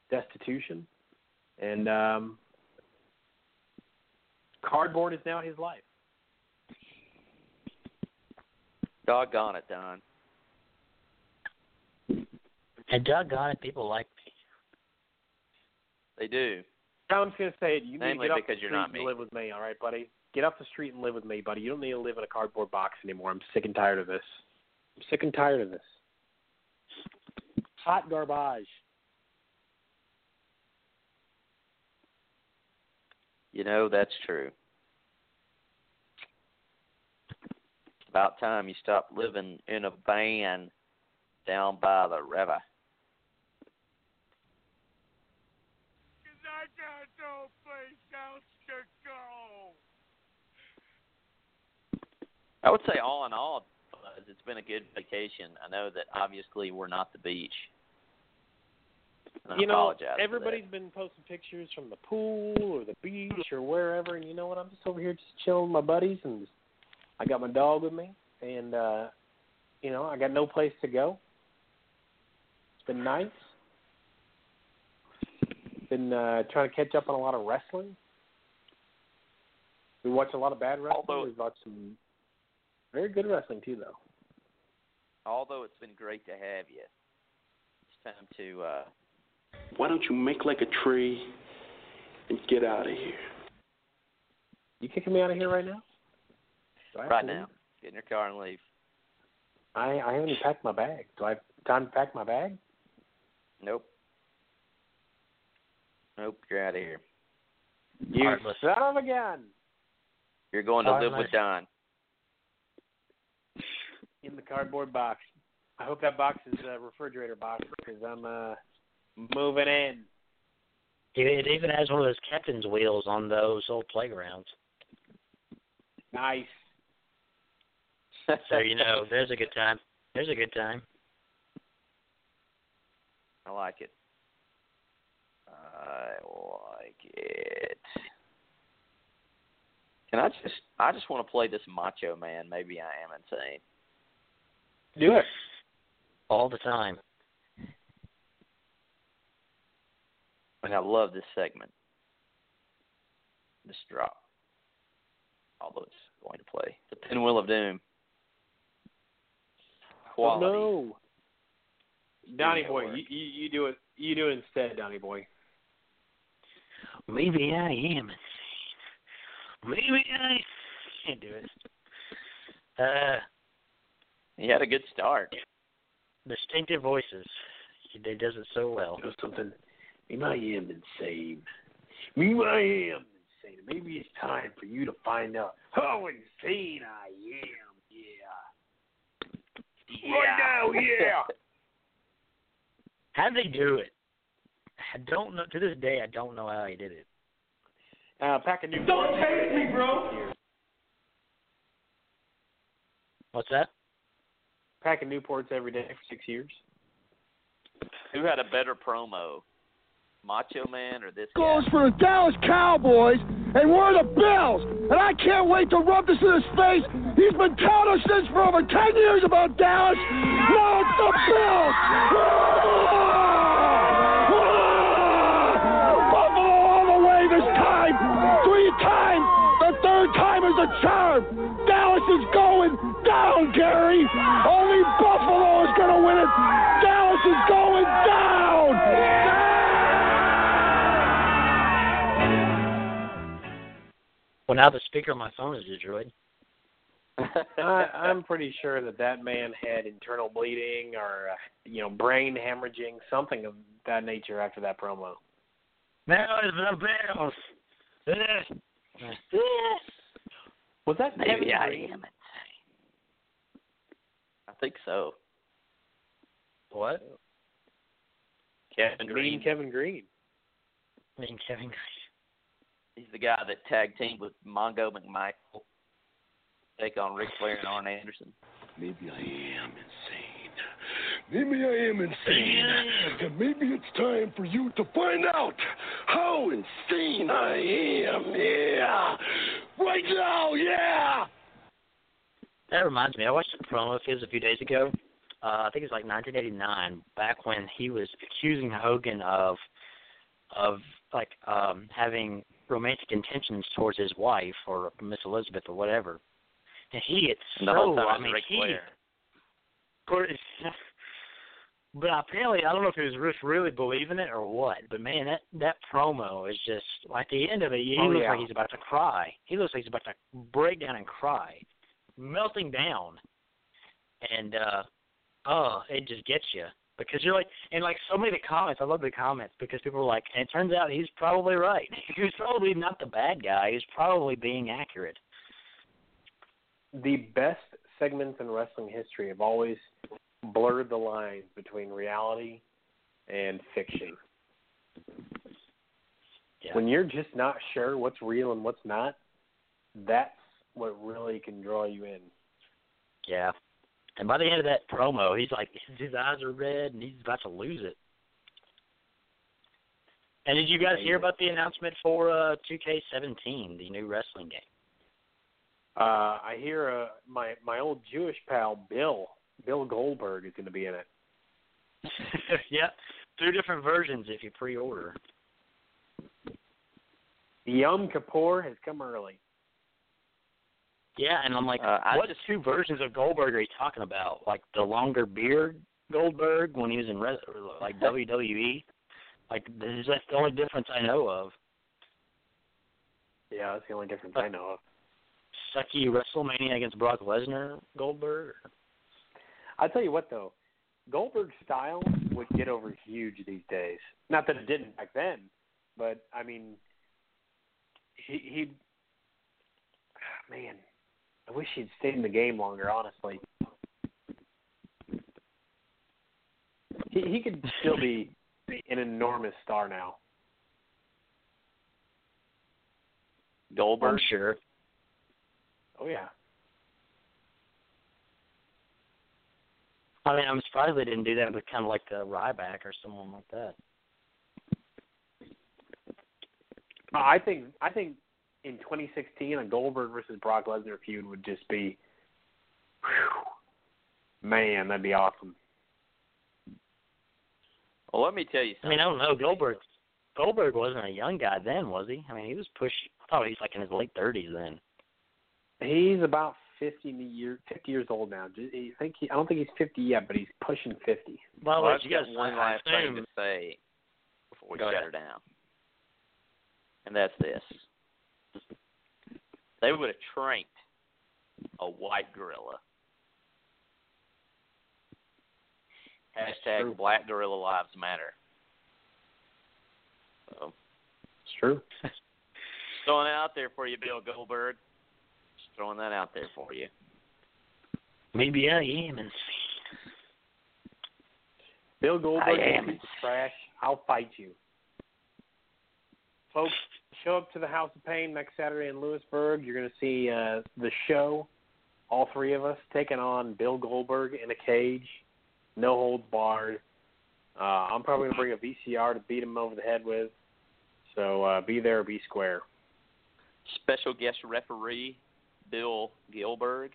destitution, and um, cardboard is now his life. Doggone it, Don. And doggone it, people like me. They do. I'm just gonna say it. You need to get off because the you're street not and me. live with me, all right, buddy? Get off the street and live with me, buddy. You don't need to live in a cardboard box anymore. I'm sick and tired of this. I'm sick and tired of this. Hot garbage. You know, that's true. About time you stopped living in a van down by the river. I got no place else to go. I would say all in all, it's been a good vacation. I know that obviously we're not the beach. And I you know, apologize for that. everybody's been posting pictures from the pool or the beach or wherever, and you know what? I'm just over here just chilling with my buddies, and I got my dog with me, and uh, you know, I got no place to go. It's been nice. Been uh, trying to catch up on a lot of wrestling. We watch a lot of bad wrestling. Although- We've watched some very good wrestling too, though. Although it's been great to have you, it's time to uh, Why don't you make like a tree and get out of here? You kicking me out of here right now? Do I have right to leave? now get in your car and leave. I I haven't packed my bag. Do I have time to pack my bag? Nope. Nope, you're out of here. You Heartless. son of a gun! You're going to live Heartless. with Don. In the cardboard box. I hope that box is a refrigerator box because I'm uh moving in. It, it even has one of those captain's wheels on those old playgrounds. Nice. So you know, there's a good time. There's a good time. I like it. I like it. Can I just? I just want to play this Macho Man. Maybe I am insane. Do it. All the time. And I love this segment. This drop. Although it's going to play the Pinwheel of Doom. Quality. Oh, no. Donnie boy, you, you you do it. You do it instead, Donnie boy. Maybe I am. Maybe I can't do it. Uh, He had a good start. distinctive voices. He he does it so well. You know something? Maybe I am insane. Maybe I am insane. Maybe it's time for you to find out how insane I am. Yeah. Right now, yeah. How did they do it? I don't know. To this day, I don't know how he did it. Uh, pack a new. Don't tase me, bro. What's that? Packing Newports every day for six years. Who had a better promo? Macho Man or this goes guy? for the Dallas Cowboys, and we're the Bills. And I can't wait to rub this in his face. He's been telling us this for over 10 years about Dallas. Now it's the Bills. Buffalo all the way this time. Three times. The third time is a charm. Dallas is going down, Gary. Only Buffalo is going to win it. Well, now the speaker on my phone is a droid. I, I'm pretty sure that that man had internal bleeding or uh, you know brain hemorrhaging, something of that nature after that promo. Now it's the Bills. Was that Maybe Kevin I am insane. I think so. What? Kevin Mean Green. Kevin Greene. I mean, Kevin Greene. He's the guy that tag teamed with Mongo McMichael. Take on Ric Flair and Arn Anderson. Maybe I am insane. Maybe I am insane. And maybe it's time for you to find out how insane I am. Yeah. Right now, yeah. That reminds me, I watched a promo of his a few days ago. Uh, I think it was like 1989, back when he was accusing Hogan of of like um having romantic intentions towards his wife or Miss Elizabeth or whatever. And he the so whole time I mean Ric he Flair. Cour- But apparently, I don't know if he was just really believing it or what. But man, that that promo is just at the end of it. He Oh, looks yeah. like he's about to cry. He looks like he's about to break down and cry, melting down. And uh oh, it just gets you because you're like, and like so many of the comments. I love the comments because people are like, and it turns out he's probably right. he's probably not the bad guy. He's probably being accurate. The best segments in wrestling history have always blurred the lines between reality and fiction. Yeah. When you're just not sure what's real and what's not, that's what really can draw you in. Yeah. And by the end of that promo, he's like his eyes are red and he's about to lose it. And did you guys hear about the announcement for uh 2K17, the new wrestling game? Uh, I hear uh, my my old Jewish pal Bill Bill Goldberg is going to be in it. yeah, two different versions if you pre-order. Yom Kippur has come early. Yeah, and I'm like, Uh, what just- two versions of Goldberg are you talking about? Like the longer beard Goldberg when he was in res- like WWE? Like this is that's the only difference I know of. Yeah, that's the only difference I know of. Sucky WrestleMania against Brock Lesnar Goldberg. I'll tell you what though, Goldberg's style would get over huge these days. Not that it didn't back then, but I mean, he he. Man, I wish he'd stayed in the game longer. Honestly, he he could still be an enormous star now. Goldberg. I'm sure. Oh yeah. I mean, I'm surprised they didn't do that with kind of like the Ryback or someone like that. I think I think in 2016 a Goldberg versus Brock Lesnar feud would just be, whew, man, that'd be awesome. Well, let me tell you Something. I mean. I don't know. Goldberg Goldberg wasn't a young guy then, was he? I mean, he was push. I thought he was like in his late 30s then. He's about 50 year 50 years old now. Ju- I think he, I don't think he's 50 yet, but he's pushing 50. By the Well, way, I've you got one I last thing to say before we Go shut ahead. her down, and that's this: they would have trained a white gorilla. Hashtag. Black Gorilla Lives Matter. So, It's true. just throwing that out there for you, Bill Goldberg. Just throwing that out there for you. Maybe I am insane. Bill Goldberg I is am. a piece of trash. I'll fight you. Folks, show up to the House of Pain next Saturday in Lewisburg. You're going to see uh, the show, all three of us taking on Bill Goldberg in a cage, no holds barred. Uh, I'm probably gonna bring a VCR to beat him over the head with. So uh, be there be square. Special guest referee Bill Gillberg.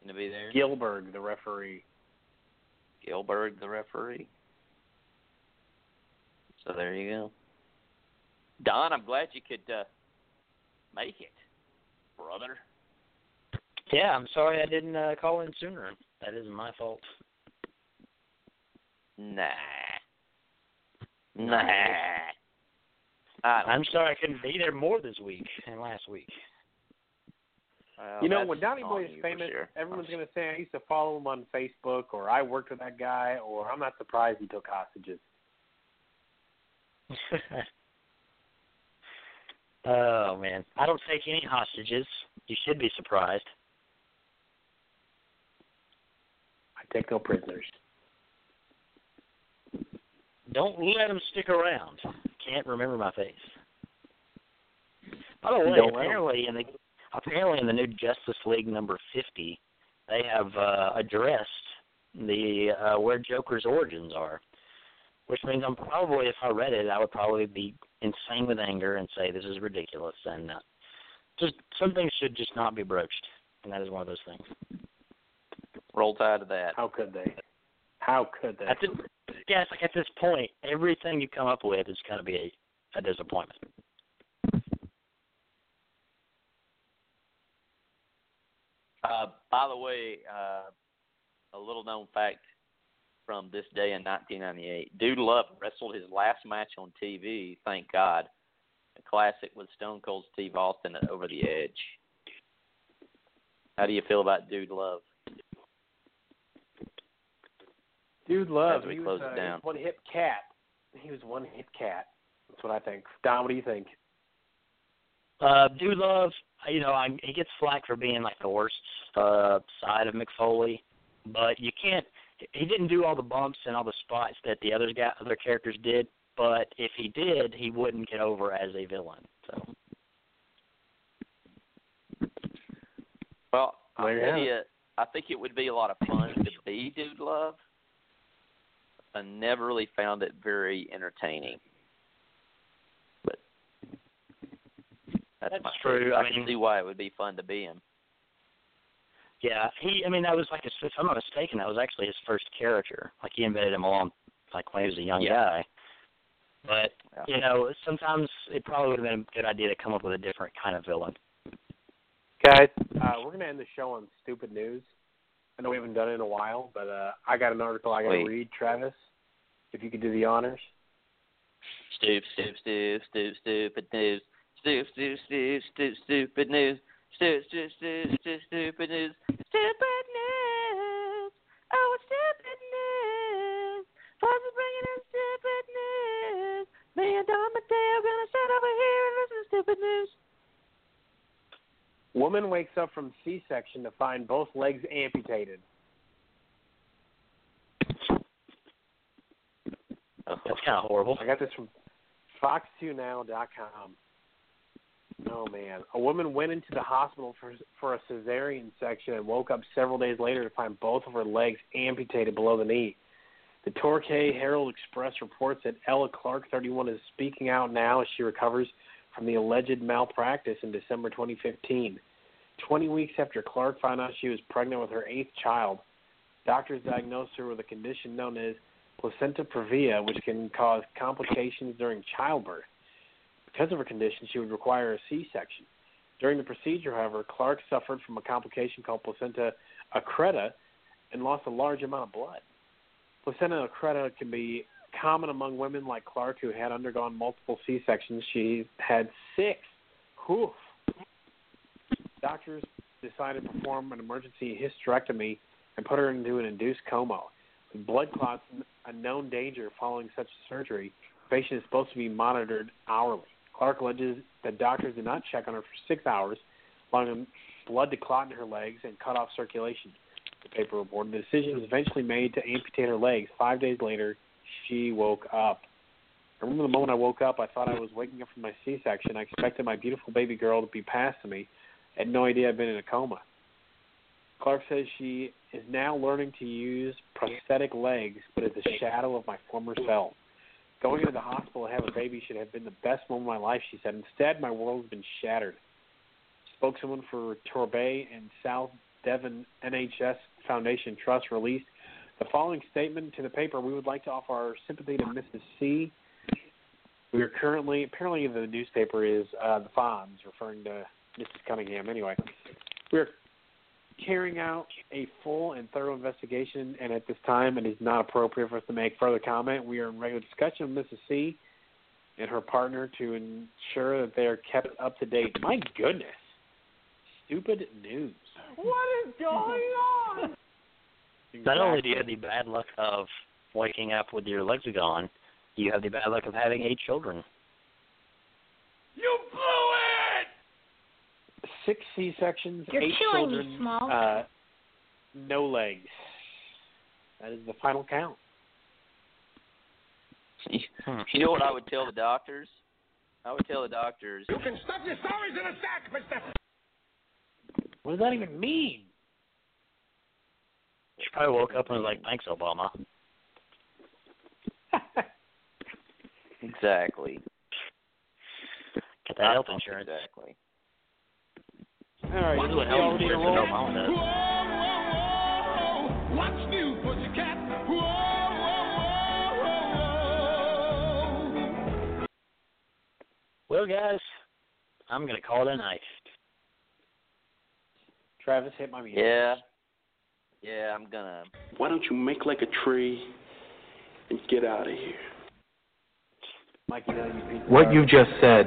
Going to be there. Gilbert, the referee. Gillberg, the referee. So there you go. Don, I'm glad you could uh, make it, brother. Yeah, I'm sorry I didn't uh, call in sooner. That isn't my fault. Nah. Nah. I don't I'm sorry I couldn't be there more this week than last week. Well, you know, that's when Donnie Boy is famous, sure. everyone's going to say I used to follow him on Facebook, or I worked with that guy, or I'm not surprised he took hostages. oh man, I don't take any hostages. You should be surprised. I take no prisoners. Don't let them stick around. Can't remember my face. By the way, Don't apparently in the apparently in the new Justice League number fifty, they have uh, addressed the uh, where Joker's origins are, which means I'm probably if I read it, I would probably be insane with anger and say this is ridiculous and uh, just some things should just not be broached, and that is one of those things. Roll tide to that. How could they? How could they? At this, yeah, it's like at this point, everything you come up with is going to be a, a disappointment. Uh, by the way, uh, a little known fact from this day in 1998: Dude Love wrestled his last match on TV. Thank God, a classic with Stone Cold Steve Austin at Over the Edge. How do you feel about Dude Love? Dude, love. As we he close was it uh, one hit cat. He was one hit cat. That's what I think. Don, what do you think? Uh, Dude Love, you know, I, he gets flack for being like the worst uh, side of Mick Foley, but you can't. He didn't do all the bumps and all the spots that the other guy, other characters did. But if he did, he wouldn't get over as a villain. So Well, I'll There you tell have it. you, I think it would be a lot of fun to be Dude Love. I never really found it very entertaining. But that's, That's true. take. I I, can see why it would be fun to be him. Yeah, he. I mean, that was like his. If I'm not mistaken, that was actually his first character. Like he invented him along, like when he was a young Yeah. guy. But Yeah. you know, sometimes it probably would have been a good idea to come up with a different kind of villain. Guys, uh, we're going to end the show on stupid news. I know we haven't done it in a while, but uh, I got an article I got to Wait. read, Travis. If you could do the honors. Stoop, stoop, stoop, stoop, stupid news. Stoop, stoop, stoop, stoop, stupid news. Stoop, stoop, stoop, stoop, stupid news. Stupid news. Oh, it's stupid news. Why's it bringing in stupid news? Me and Don Mateo gonna sit over here and listen to stupid news. Woman wakes up from C-section to find both legs amputated. That's kind of horrible. I got this from Fox2Now.com. Oh man, a woman went into the hospital for for a cesarean section and woke up several days later to find both of her legs amputated below the knee. The Torquay Herald Express reports that Ella Clark, 31, is speaking out now as she recovers from the alleged malpractice in December 2015. 20 weeks after Clark found out she was pregnant with her eighth child, doctors diagnosed her with a condition known as placenta previa, which can cause complications during childbirth. Because of her condition, she would require a C-section. During the procedure, however, Clark suffered from a complication called placenta accreta and lost a large amount of blood. Placenta accreta can be common among women like Clark who had undergone multiple C-sections. She had six. Whew. Doctors decided to perform an emergency hysterectomy and put her into an induced coma. With blood clots a known danger following such surgery, the patient is supposed to be monitored hourly. Clark alleges that doctors did not check on her for six hours, allowing blood to clot in her legs and cut off circulation. The paper reported the decision was eventually made to amputate her legs. Five days later, she woke up. I remember the moment I woke up, I thought I was waking up from my C-section. I expected my beautiful baby girl to be passed me. I had no idea I'd been in a coma. Clark says she is now learning to use prosthetic legs, but is a shadow of my former self. Going into the hospital to have a baby should have been the best moment of my life, she said. Instead, my world has been shattered. Spokeswoman for Torbay and South Devon NHS Foundation Trust released the following statement to the paper. We would like to offer our sympathy to Mrs. C. We are currently, apparently, the newspaper is uh, the Fonz, referring to Mrs. Cunningham. Anyway, we are carrying out a full and thorough investigation, and at this time, it is not appropriate for us to make further comment. We are in regular discussion with Mrs. C. and her partner to ensure that they are kept up to date. My goodness, stupid news. What is going on? Not only do you have the bad luck of waking up with your legs gone, you have the bad luck of having eight children. You blew it! Six C sections, eight killing me, children, Small. uh, no legs. That is the final count. You know what I would tell the doctors? I would tell the doctors. You can stuff your stories in a sack, mister. What does that even mean? She probably woke up and was like, "Thanks, Obama." Exactly. Get that health insurance. Exactly. All right, what you all health ready to insurance roll? What's new, pussycat? Whoa, whoa, whoa, Well, guys, I'm gonna call it a night. Travis hit my music. Yeah. Yeah, I'm gonna. Why don't you make like a tree and get out of here? Mikey, you beat the What you just said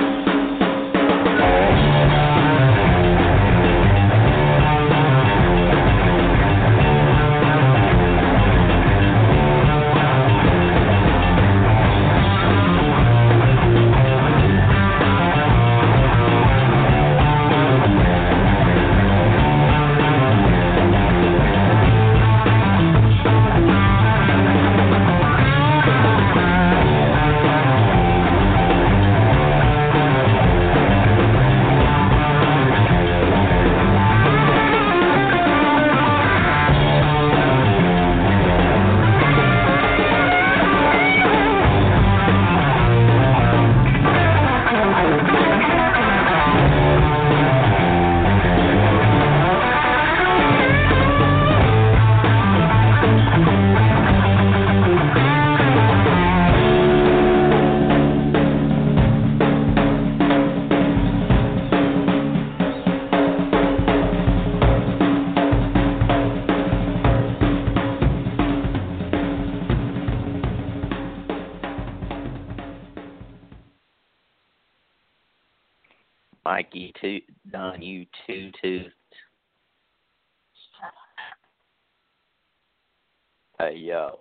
Hey, yo.